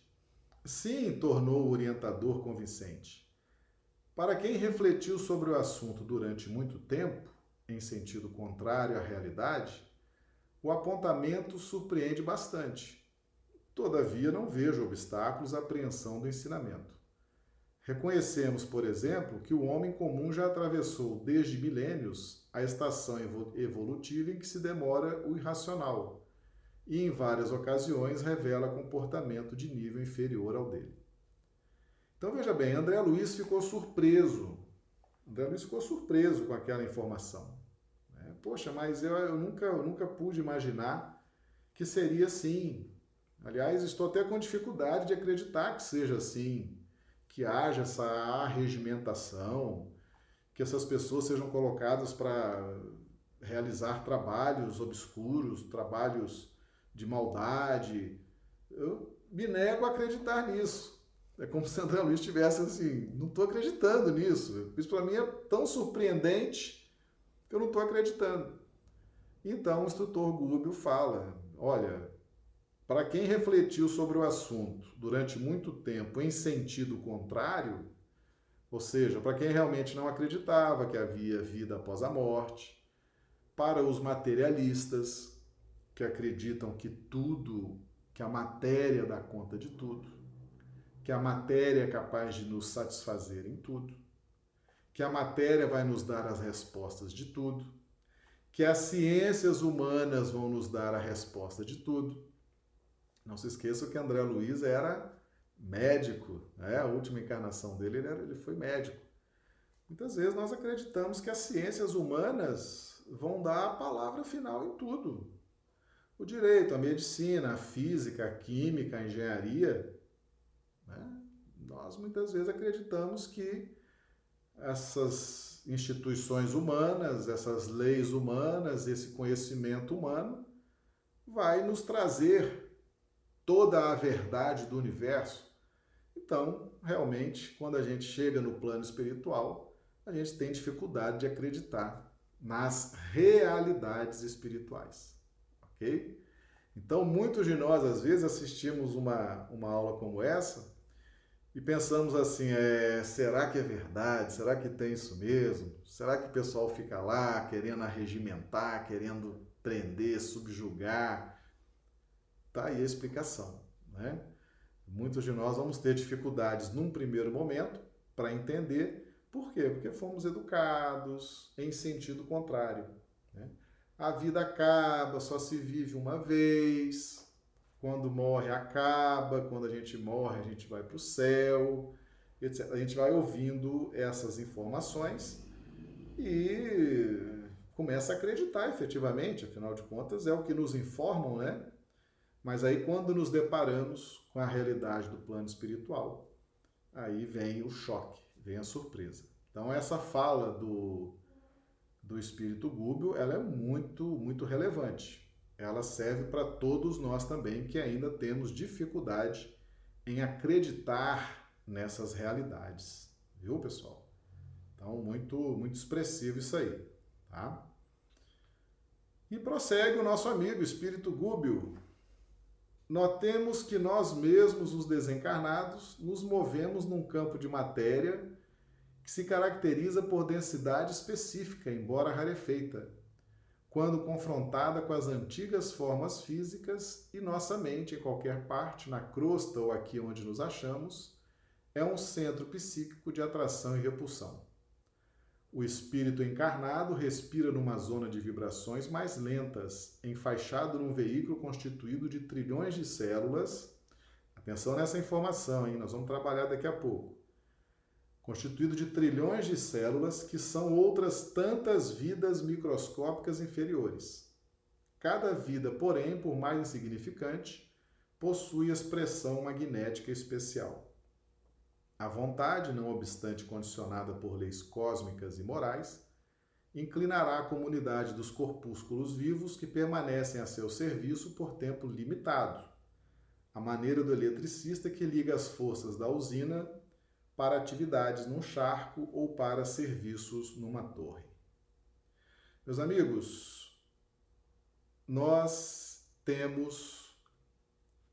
sim, tornou o orientador convincente. Para quem refletiu sobre o assunto durante muito tempo, em sentido contrário à realidade, o apontamento surpreende bastante. Todavia, não vejo obstáculos à apreensão do ensinamento. Reconhecemos, por exemplo, que o homem comum já atravessou desde milênios a estação evolutiva em que se demora o irracional e, em várias ocasiões, revela comportamento de nível inferior ao dele. Então veja bem, André Luiz ficou surpreso. André Luiz ficou surpreso com aquela informação. Né? Poxa, mas eu, eu, nunca, eu nunca pude imaginar que seria assim. Aliás, estou até com dificuldade de acreditar que seja assim, que haja essa arregimentação, que essas pessoas sejam colocadas para realizar trabalhos obscuros, trabalhos de maldade. Eu me nego a acreditar nisso. É como se André Luiz estivesse assim, não estou acreditando nisso. Isso para mim é tão surpreendente que eu não estou acreditando. Então o instrutor Gúbio fala: olha, para quem refletiu sobre o assunto durante muito tempo em sentido contrário, ou seja, para quem realmente não acreditava que havia vida após a morte, para os materialistas que acreditam que tudo, que a matéria dá conta de tudo, que a matéria é capaz de nos satisfazer em tudo, que a matéria vai nos dar as respostas de tudo, que as ciências humanas vão nos dar a resposta de tudo. Não se esqueça que André Luiz era médico, né? a última encarnação dele ele, era, ele foi médico. Muitas vezes nós acreditamos que as ciências humanas vão dar a palavra final em tudo. O direito, a medicina, a física, a química, a engenharia, né? Nós muitas vezes acreditamos que essas instituições humanas, essas leis humanas, esse conhecimento humano vai nos trazer toda a verdade do universo. Então, realmente, quando a gente chega no plano espiritual, a gente tem dificuldade de acreditar nas realidades espirituais, Então, muitos de nós, às vezes, assistimos uma, uma aula como essa e pensamos assim: é, será que é verdade? Será que tem isso mesmo? Será que o pessoal fica lá querendo arregimentar, querendo prender, subjugar? Tá aí a explicação, né? Muitos de nós vamos ter dificuldades num primeiro momento para entender por quê? Porque fomos educados em sentido contrário. A vida acaba, só se vive uma vez. Quando morre, acaba. Quando a gente morre, a gente vai para o céu. Etc. A gente vai ouvindo essas informações e começa a acreditar efetivamente, afinal de contas, é o que nos informam, né? Mas aí, quando nos deparamos com a realidade do plano espiritual, aí vem o choque vem a surpresa. Então essa fala do, do espírito Gúbio, ela é muito, muito relevante. Ela serve para todos nós também que ainda temos dificuldade em acreditar nessas realidades. Viu, pessoal? Então, muito, muito expressivo isso aí, tá? E prossegue o nosso amigo Espírito Gúbio. Notemos que nós mesmos, os desencarnados, nos movemos num campo de matéria que se caracteriza por densidade específica, embora rarefeita, quando confrontada com as antigas formas físicas e nossa mente, em qualquer parte, na crosta ou aqui onde nos achamos, é um centro psíquico de atração e repulsão. O espírito encarnado respira numa zona de vibrações mais lentas, enfaixado num veículo constituído de trilhões de células. Atenção nessa informação, hein? Nós vamos trabalhar daqui a pouco constituído de trilhões de células que são outras tantas vidas microscópicas inferiores. Cada vida, porém, por mais insignificante, possui expressão magnética especial. A vontade, não obstante condicionada por leis cósmicas e morais, inclinará a comunidade dos corpúsculos vivos que permanecem a seu serviço por tempo limitado, a maneira do eletricista que liga as forças da usina para atividades num charco ou para serviços numa torre. Meus amigos, nós temos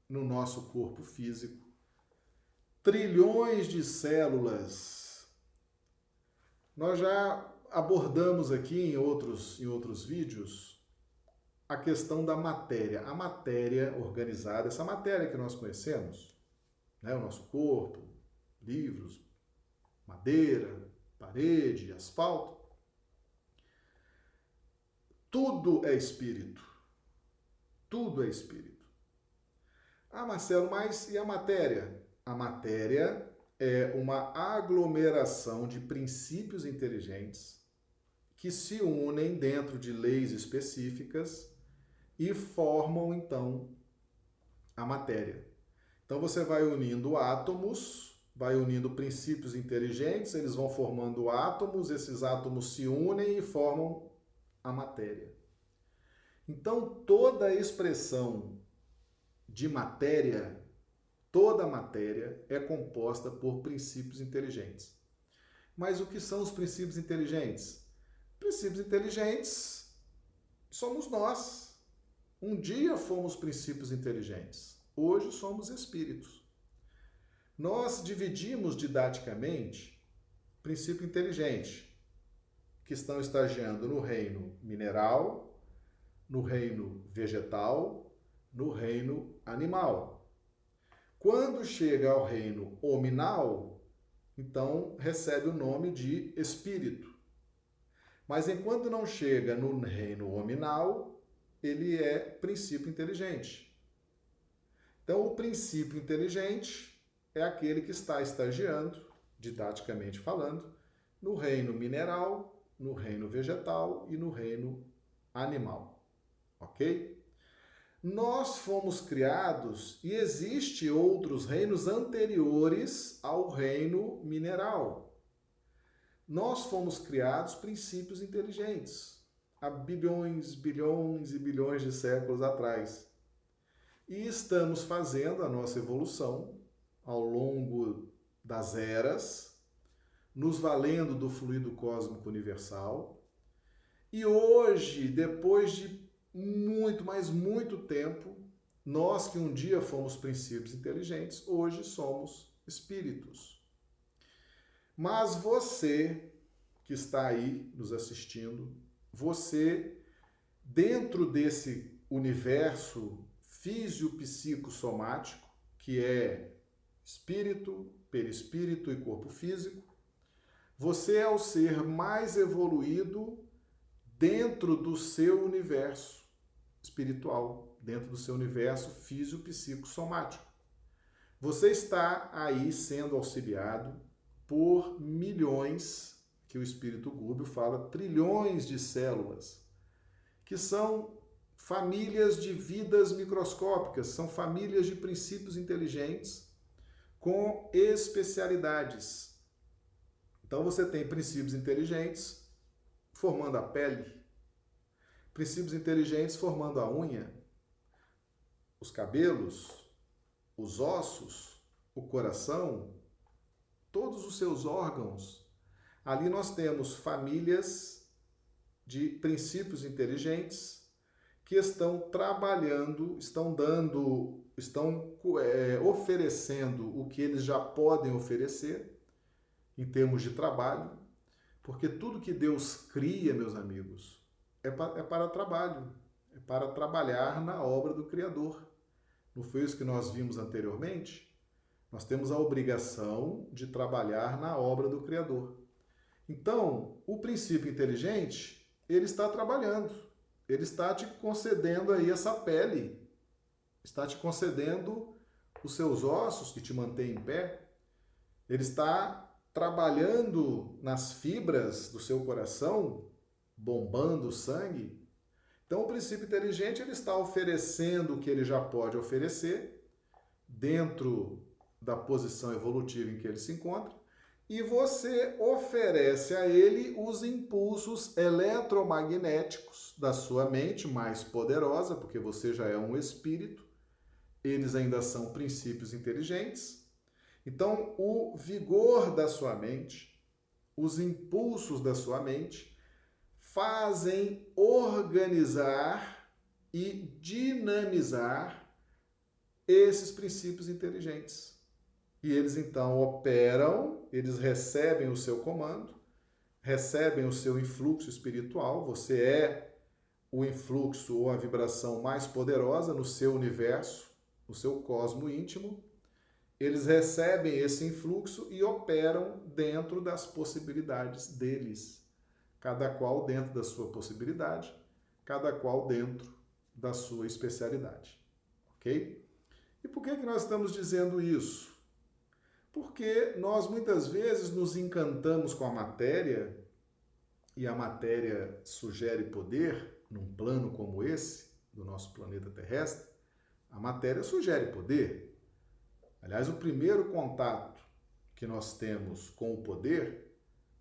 no nosso corpo físico trilhões de células. Nós já abordamos aqui em outros, em outros vídeos a questão da matéria. A matéria organizada, essa matéria que nós conhecemos, né, o nosso corpo, livros, madeira, parede, asfalto. Tudo é espírito. Tudo é espírito. Ah, Marcelo, mas e a matéria? A matéria é uma aglomeração de princípios inteligentes que se unem dentro de leis específicas e formam então a matéria. Então você vai unindo átomos vai unindo princípios inteligentes, eles vão formando átomos, esses átomos se unem e formam a matéria. Então, toda a expressão de matéria, toda a matéria é composta por princípios inteligentes. Mas o que são os princípios inteligentes? Princípios inteligentes somos nós. Um dia fomos princípios inteligentes, hoje somos espíritos. Nós dividimos didaticamente princípio inteligente, que estão estagiando no reino mineral, no reino vegetal, no reino animal. Quando chega ao reino hominal, então recebe o nome de espírito. Mas enquanto não chega no reino hominal, ele é princípio inteligente. Então, o princípio inteligente é aquele que está estagiando, didaticamente falando, no reino mineral, no reino vegetal e no reino animal. Ok? Nós fomos criados e existe outros reinos anteriores ao reino mineral. Nós fomos criados princípios inteligentes há bilhões, bilhões e bilhões de séculos atrás. E estamos fazendo a nossa evolução ao longo das eras, nos valendo do fluido cósmico universal. E hoje, depois de muito, mas muito tempo, nós que um dia fomos princípios inteligentes, hoje somos espíritos. Mas você que está aí nos assistindo, você dentro desse universo físio-psico-somático, que é espírito, perispírito e corpo físico, você é o ser mais evoluído dentro do seu universo espiritual, dentro do seu universo físio-psico-somático. Você está aí sendo auxiliado por milhões, que o espírito Gúbio fala, trilhões de células, que são famílias de vidas microscópicas, são famílias de princípios inteligentes com especialidades então você tem princípios inteligentes formando a pele, princípios inteligentes formando a unha, os cabelos, os ossos, o coração, todos os seus órgãos. Ali nós temos famílias de princípios inteligentes que estão trabalhando, estão dando, estão é, oferecendo o que eles já podem oferecer em termos de trabalho, porque tudo que Deus cria, meus amigos, é para, é para trabalho, é para trabalhar na obra do Criador. Não foi isso que nós vimos anteriormente? Nós temos a obrigação de trabalhar na obra do Criador. Então, o princípio inteligente, ele está trabalhando, ele está te concedendo aí essa pele, está te concedendo os seus ossos que te mantêm em pé, ele está trabalhando nas fibras do seu coração, bombando o sangue. Então, o princípio inteligente ele está oferecendo o que ele já pode oferecer dentro da posição evolutiva em que ele se encontra, e você oferece a ele os impulsos eletromagnéticos da sua mente mais poderosa, porque você já é um espírito, eles ainda são princípios inteligentes. Então, o vigor da sua mente, os impulsos da sua mente, fazem organizar e dinamizar esses princípios inteligentes. E eles então operam, eles recebem o seu comando, recebem o seu influxo espiritual, você é o influxo ou a vibração mais poderosa no seu universo, no seu cosmo íntimo eles recebem esse influxo e operam dentro das possibilidades deles, cada qual dentro da sua possibilidade, cada qual dentro da sua especialidade. Ok? E por que, que nós estamos dizendo isso? Porque nós muitas vezes nos encantamos com a matéria e a matéria sugere poder num plano como esse, do nosso planeta terrestre. A matéria sugere poder, Aliás, o primeiro contato que nós temos com o poder,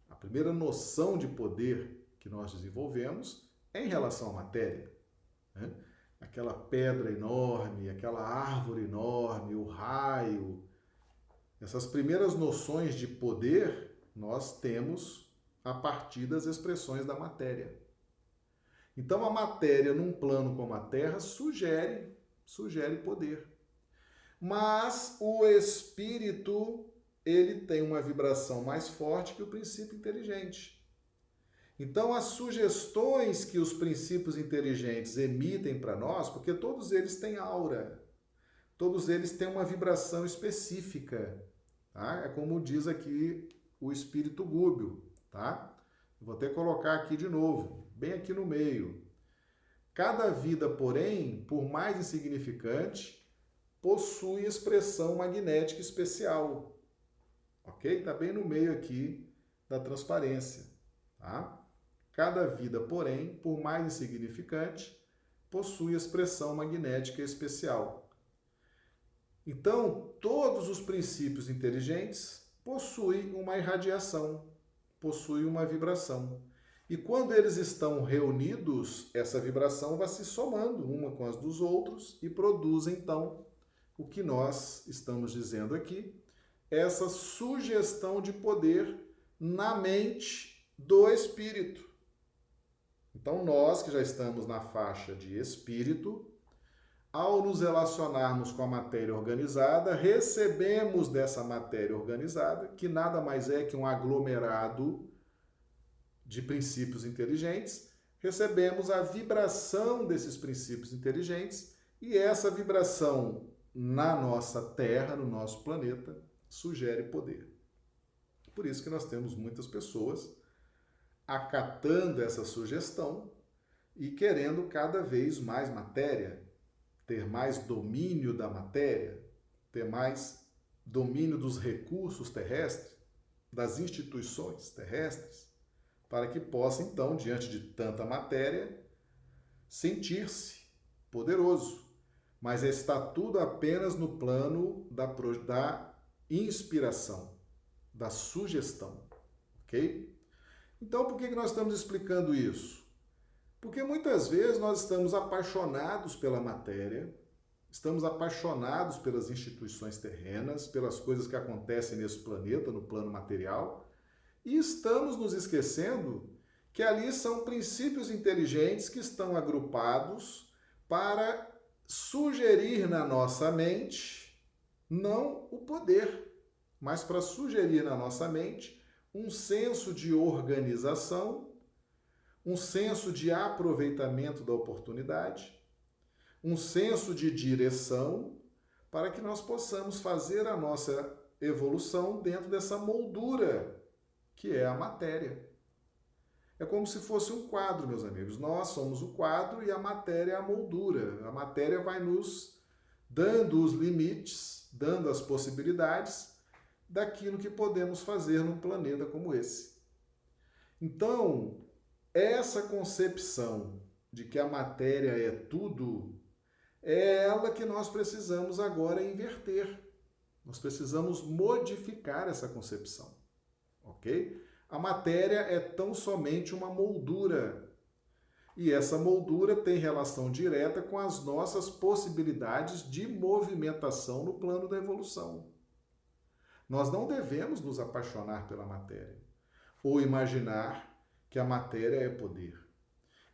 a primeira noção de poder que nós desenvolvemos é em relação à matéria. Né? Aquela pedra enorme, aquela árvore enorme, o raio. Essas primeiras noções de poder nós temos a partir das expressões da matéria. Então a matéria num plano como a Terra sugere, sugere poder. Mas o espírito, ele tem uma vibração mais forte que o princípio inteligente. Então, as sugestões que os princípios inteligentes emitem para nós, porque todos eles têm aura, todos eles têm uma vibração específica, tá? É como diz aqui o espírito gúbio, tá? Vou até colocar aqui de novo, bem aqui no meio. Cada vida, porém, por mais insignificante, possui expressão magnética especial. Ok? Está bem no meio aqui da transparência. Tá? Cada vida, porém, por mais insignificante, possui expressão magnética especial. Então, todos os princípios inteligentes possuem uma irradiação, possuem uma vibração. E quando eles estão reunidos, essa vibração vai se somando uma com as dos outros e produz então o que nós estamos dizendo aqui, essa sugestão de poder na mente do espírito. Então, nós que já estamos na faixa de espírito, ao nos relacionarmos com a matéria organizada, recebemos dessa matéria organizada, que nada mais é que um aglomerado de princípios inteligentes, recebemos a vibração desses princípios inteligentes e essa vibração na nossa Terra, no nosso planeta, sugere poder. Por isso que nós temos muitas pessoas acatando essa sugestão e querendo cada vez mais matéria, ter mais domínio da matéria, ter mais domínio dos recursos terrestres, das instituições terrestres, para que possa então, diante de tanta matéria, sentir-se poderoso. Mas está tudo apenas no plano da, da inspiração, da sugestão, ok? Então, por que nós estamos explicando isso? Porque muitas vezes nós estamos apaixonados pela matéria, estamos apaixonados pelas instituições terrenas, pelas coisas que acontecem nesse planeta, no plano material, e estamos nos esquecendo que ali são princípios inteligentes que estão agrupados para sugerir na nossa mente não o poder, mas para sugerir na nossa mente um senso de organização um senso de aproveitamento da oportunidade, um senso de direção, para que nós possamos fazer a nossa evolução dentro dessa moldura que é a matéria. É como se fosse um quadro, meus amigos. Nós somos o quadro e a matéria é a moldura. A matéria vai nos dando os limites, dando as possibilidades daquilo que podemos fazer num planeta como esse. Então, essa concepção de que a matéria é tudo é ela que nós precisamos agora inverter. Nós precisamos modificar essa concepção, ok? A matéria é tão somente uma moldura. E essa moldura tem relação direta com as nossas possibilidades de movimentação no plano da evolução. Nós não devemos nos apaixonar pela matéria ou imaginar que a matéria é poder.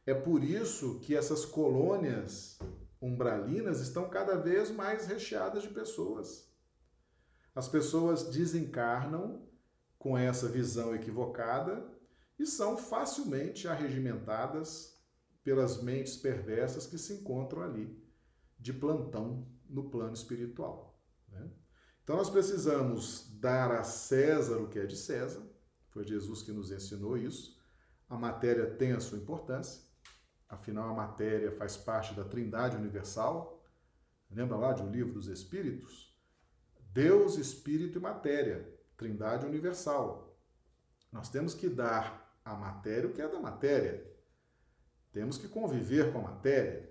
É por isso que essas colônias umbralinas estão cada vez mais recheadas de pessoas. As pessoas desencarnam com essa visão equivocada e são facilmente arregimentadas pelas mentes perversas que se encontram ali de plantão no plano espiritual. Né? Então nós precisamos dar a César o que é de César, foi Jesus que nos ensinou isso, a matéria tem a sua importância, afinal, a matéria faz parte da Trindade Universal. Lembra lá de O Livro dos Espíritos? Deus, Espírito e Matéria, Trindade Universal. Nós temos que dar à matéria o que é da matéria. Temos que conviver com a matéria.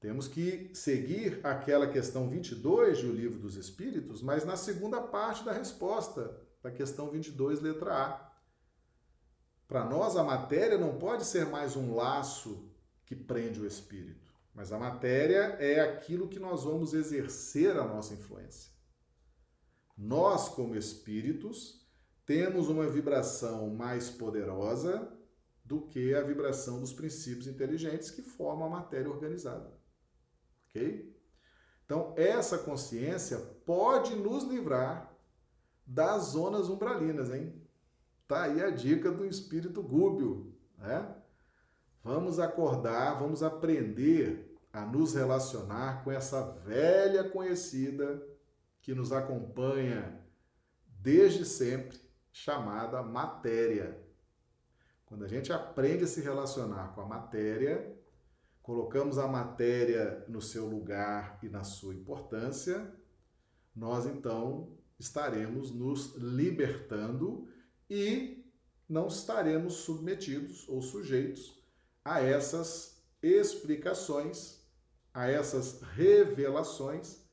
Temos que seguir aquela questão 22 do Livro dos Espíritos, mas na segunda parte da resposta da questão 22, letra A. Para nós, a matéria não pode ser mais um laço que prende o espírito, mas a matéria é aquilo que nós vamos exercer a nossa influência. Nós, como espíritos, temos uma vibração mais poderosa do que a vibração dos princípios inteligentes que formam a matéria organizada. Ok? Então, essa consciência pode nos livrar das zonas umbralinas, hein? Tá aí a dica do espírito gúbio, né? Vamos acordar, vamos aprender a nos relacionar com essa velha conhecida que nos acompanha desde sempre, chamada matéria. Quando a gente aprende a se relacionar com a matéria, colocamos a matéria no seu lugar e na sua importância, nós então estaremos nos libertando e não estaremos submetidos ou sujeitos a essas explicações, a essas revelações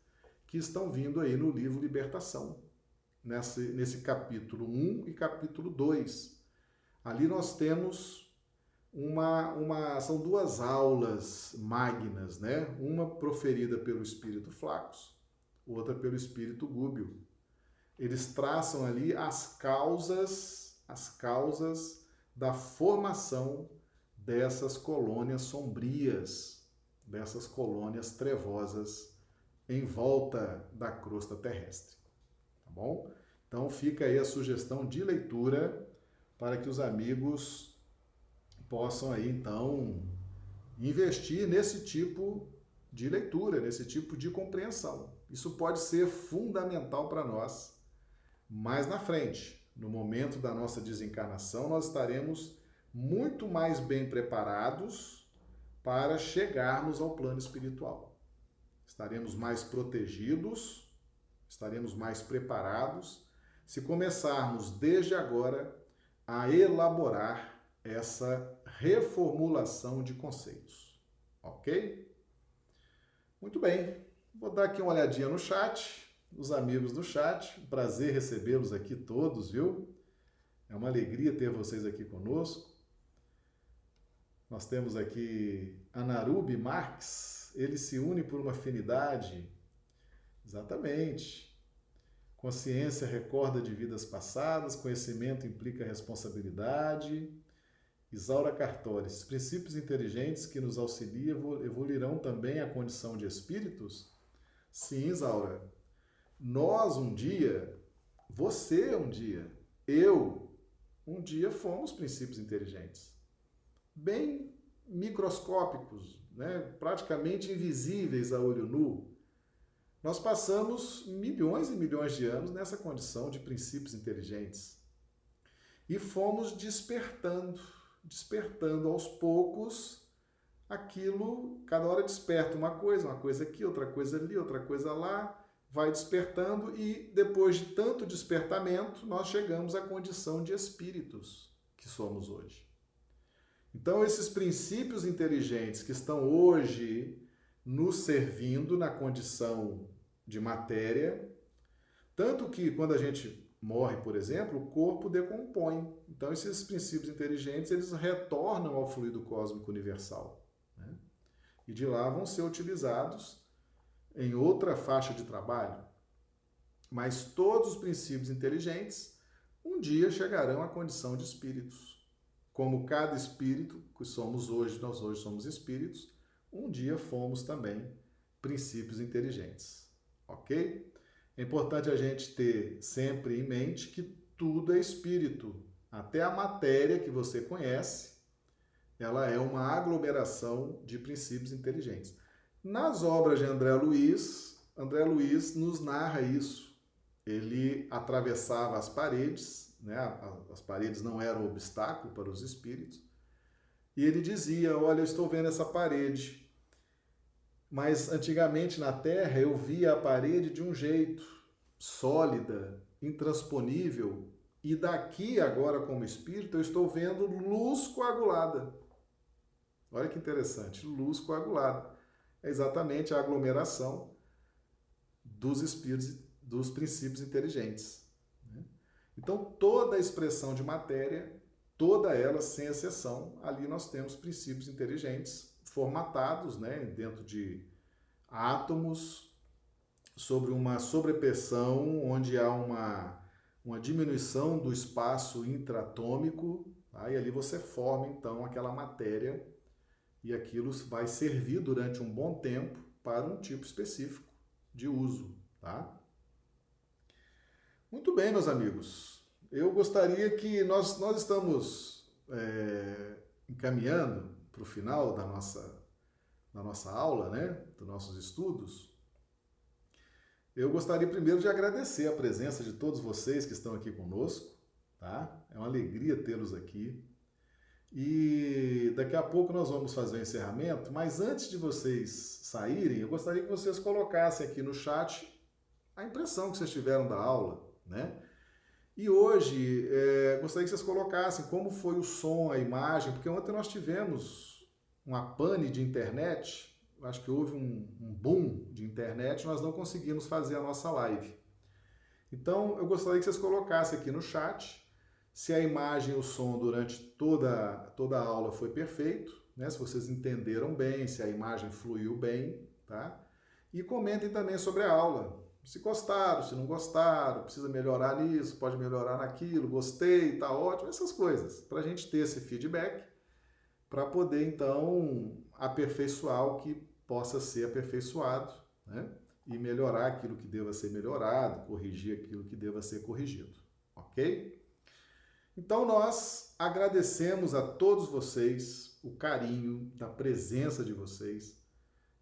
que estão vindo aí no livro Libertação, nesse, nesse capítulo 1 e capítulo 2. Ali nós temos uma, uma são duas aulas magnas, né? Uma proferida pelo espírito Flacos, outra pelo espírito Gúbio eles traçam ali as causas, as causas da formação dessas colônias sombrias dessas colônias trevosas em volta da crosta terrestre. Tá bom? Então fica aí a sugestão de leitura para que os amigos possam aí então investir nesse tipo de leitura, nesse tipo de compreensão. Isso pode ser fundamental para nós. Mais na frente, no momento da nossa desencarnação, nós estaremos muito mais bem preparados para chegarmos ao plano espiritual. Estaremos mais protegidos, estaremos mais preparados se começarmos desde agora a elaborar essa reformulação de conceitos. Ok? Muito bem. Vou dar aqui uma olhadinha no chat, os amigos do chat. prazer recebê-los aqui todos, viu? É uma alegria ter vocês aqui conosco. Nós temos aqui Anarubi Marx, ele se une por uma afinidade. Exatamente. Consciência recorda de vidas passadas, conhecimento implica responsabilidade. Isaura Cartori, princípios inteligentes que nos auxiliam evoluirão também à condição de espíritos? Sim, Isaura. Nós um dia, você um dia, eu um dia fomos princípios inteligentes bem microscópicos, né? praticamente invisíveis a olho nu. Nós passamos milhões e milhões de anos nessa condição de princípios inteligentes e fomos despertando, despertando aos poucos aquilo, cada hora desperta uma coisa, uma coisa aqui, outra coisa ali, outra coisa lá, vai despertando e depois de tanto despertamento, nós chegamos à condição de espíritos que somos hoje. Então, esses princípios inteligentes que estão hoje nos servindo na condição de matéria, tanto que quando a gente morre, por exemplo, o corpo decompõe. Então, esses princípios inteligentes eles retornam ao fluido cósmico universal. Né? E de lá vão ser utilizados em outra faixa de trabalho. Mas todos os princípios inteligentes um dia chegarão à condição de espíritos como cada espírito, que somos hoje, nós hoje somos espíritos, um dia fomos também princípios inteligentes. Ok? É importante a gente ter sempre em mente que tudo é espírito. Até a matéria que você conhece, ela é uma aglomeração de princípios inteligentes. Nas obras de André Luiz, André Luiz nos narra isso. Ele atravessava as paredes né? as paredes não eram obstáculo para os espíritos. E ele dizia: Olha, eu estou vendo essa parede, mas antigamente na Terra eu via a parede de um jeito, sólida, intransponível, e daqui agora, como espírito, eu estou vendo luz coagulada. Olha que interessante, luz coagulada. É exatamente a aglomeração dos espíritos, dos princípios inteligentes. Então, toda expressão de matéria, toda ela, sem exceção, ali nós temos princípios inteligentes formatados né, dentro de átomos sobre uma sobrepressão, onde há uma, uma diminuição do espaço intratômico, tá? e ali você forma então aquela matéria e aquilo vai servir durante um bom tempo para um tipo específico de uso, tá? Muito bem, meus amigos. Eu gostaria que nós, nós estamos é, encaminhando para o final da nossa, da nossa aula, né? Dos nossos estudos. Eu gostaria primeiro de agradecer a presença de todos vocês que estão aqui conosco, tá? É uma alegria tê-los aqui. E daqui a pouco nós vamos fazer o encerramento, mas antes de vocês saírem, eu gostaria que vocês colocassem aqui no chat a impressão que vocês tiveram da aula né? E hoje, é, gostaria que vocês colocassem como foi o som, a imagem, porque ontem nós tivemos uma pane de internet, acho que houve um, um boom de internet, nós não conseguimos fazer a nossa live. Então, eu gostaria que vocês colocassem aqui no chat se a imagem e o som durante toda, toda a aula foi perfeito, né? se vocês entenderam bem, se a imagem fluiu bem, tá? E comentem também sobre a aula se gostaram, se não gostaram, precisa melhorar nisso, pode melhorar naquilo, gostei, tá ótimo, essas coisas, para a gente ter esse feedback, para poder então aperfeiçoar o que possa ser aperfeiçoado né? e melhorar aquilo que deva ser melhorado, corrigir aquilo que deva ser corrigido, ok? Então nós agradecemos a todos vocês o carinho da presença de vocês.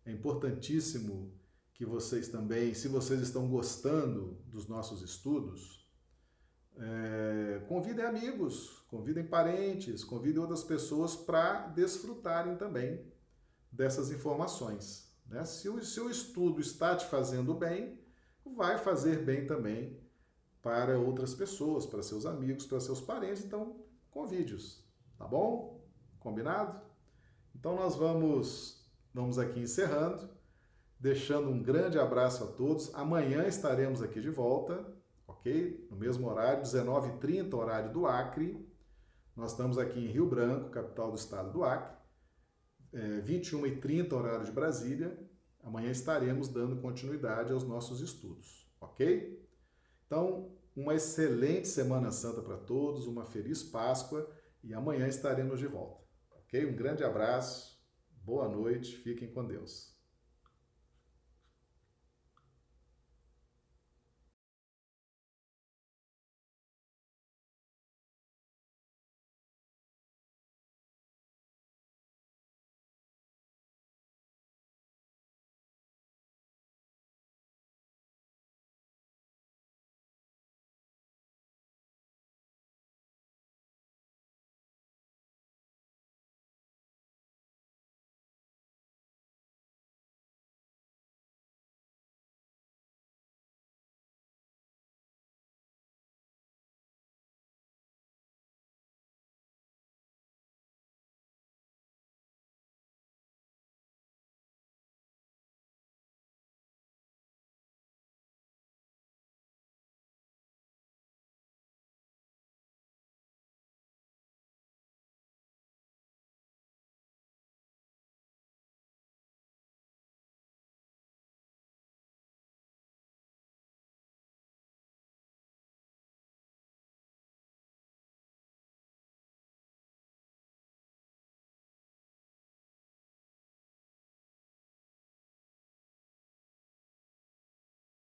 É importantíssimo que vocês também, se vocês estão gostando dos nossos estudos, é, convidem amigos, convidem parentes, convidem outras pessoas para desfrutarem também dessas informações. Né? Se, o, se o estudo está te fazendo bem, vai fazer bem também para outras pessoas, para seus amigos, para seus parentes. Então, convide-os, tá bom? Combinado? Então, nós vamos, vamos aqui encerrando, deixando um grande abraço a todos. Amanhã estaremos aqui de volta ok? No mesmo horário, 19h30, horário do Acre. Nós estamos aqui em Rio Branco, capital do estado do Acre. É, 21h30, horário de Brasília. Amanhã estaremos dando continuidade aos nossos estudos, ok? Então, uma excelente Semana Santa para todos, uma feliz Páscoa e amanhã estaremos de volta, ok? Um grande abraço, boa noite, fiquem com Deus.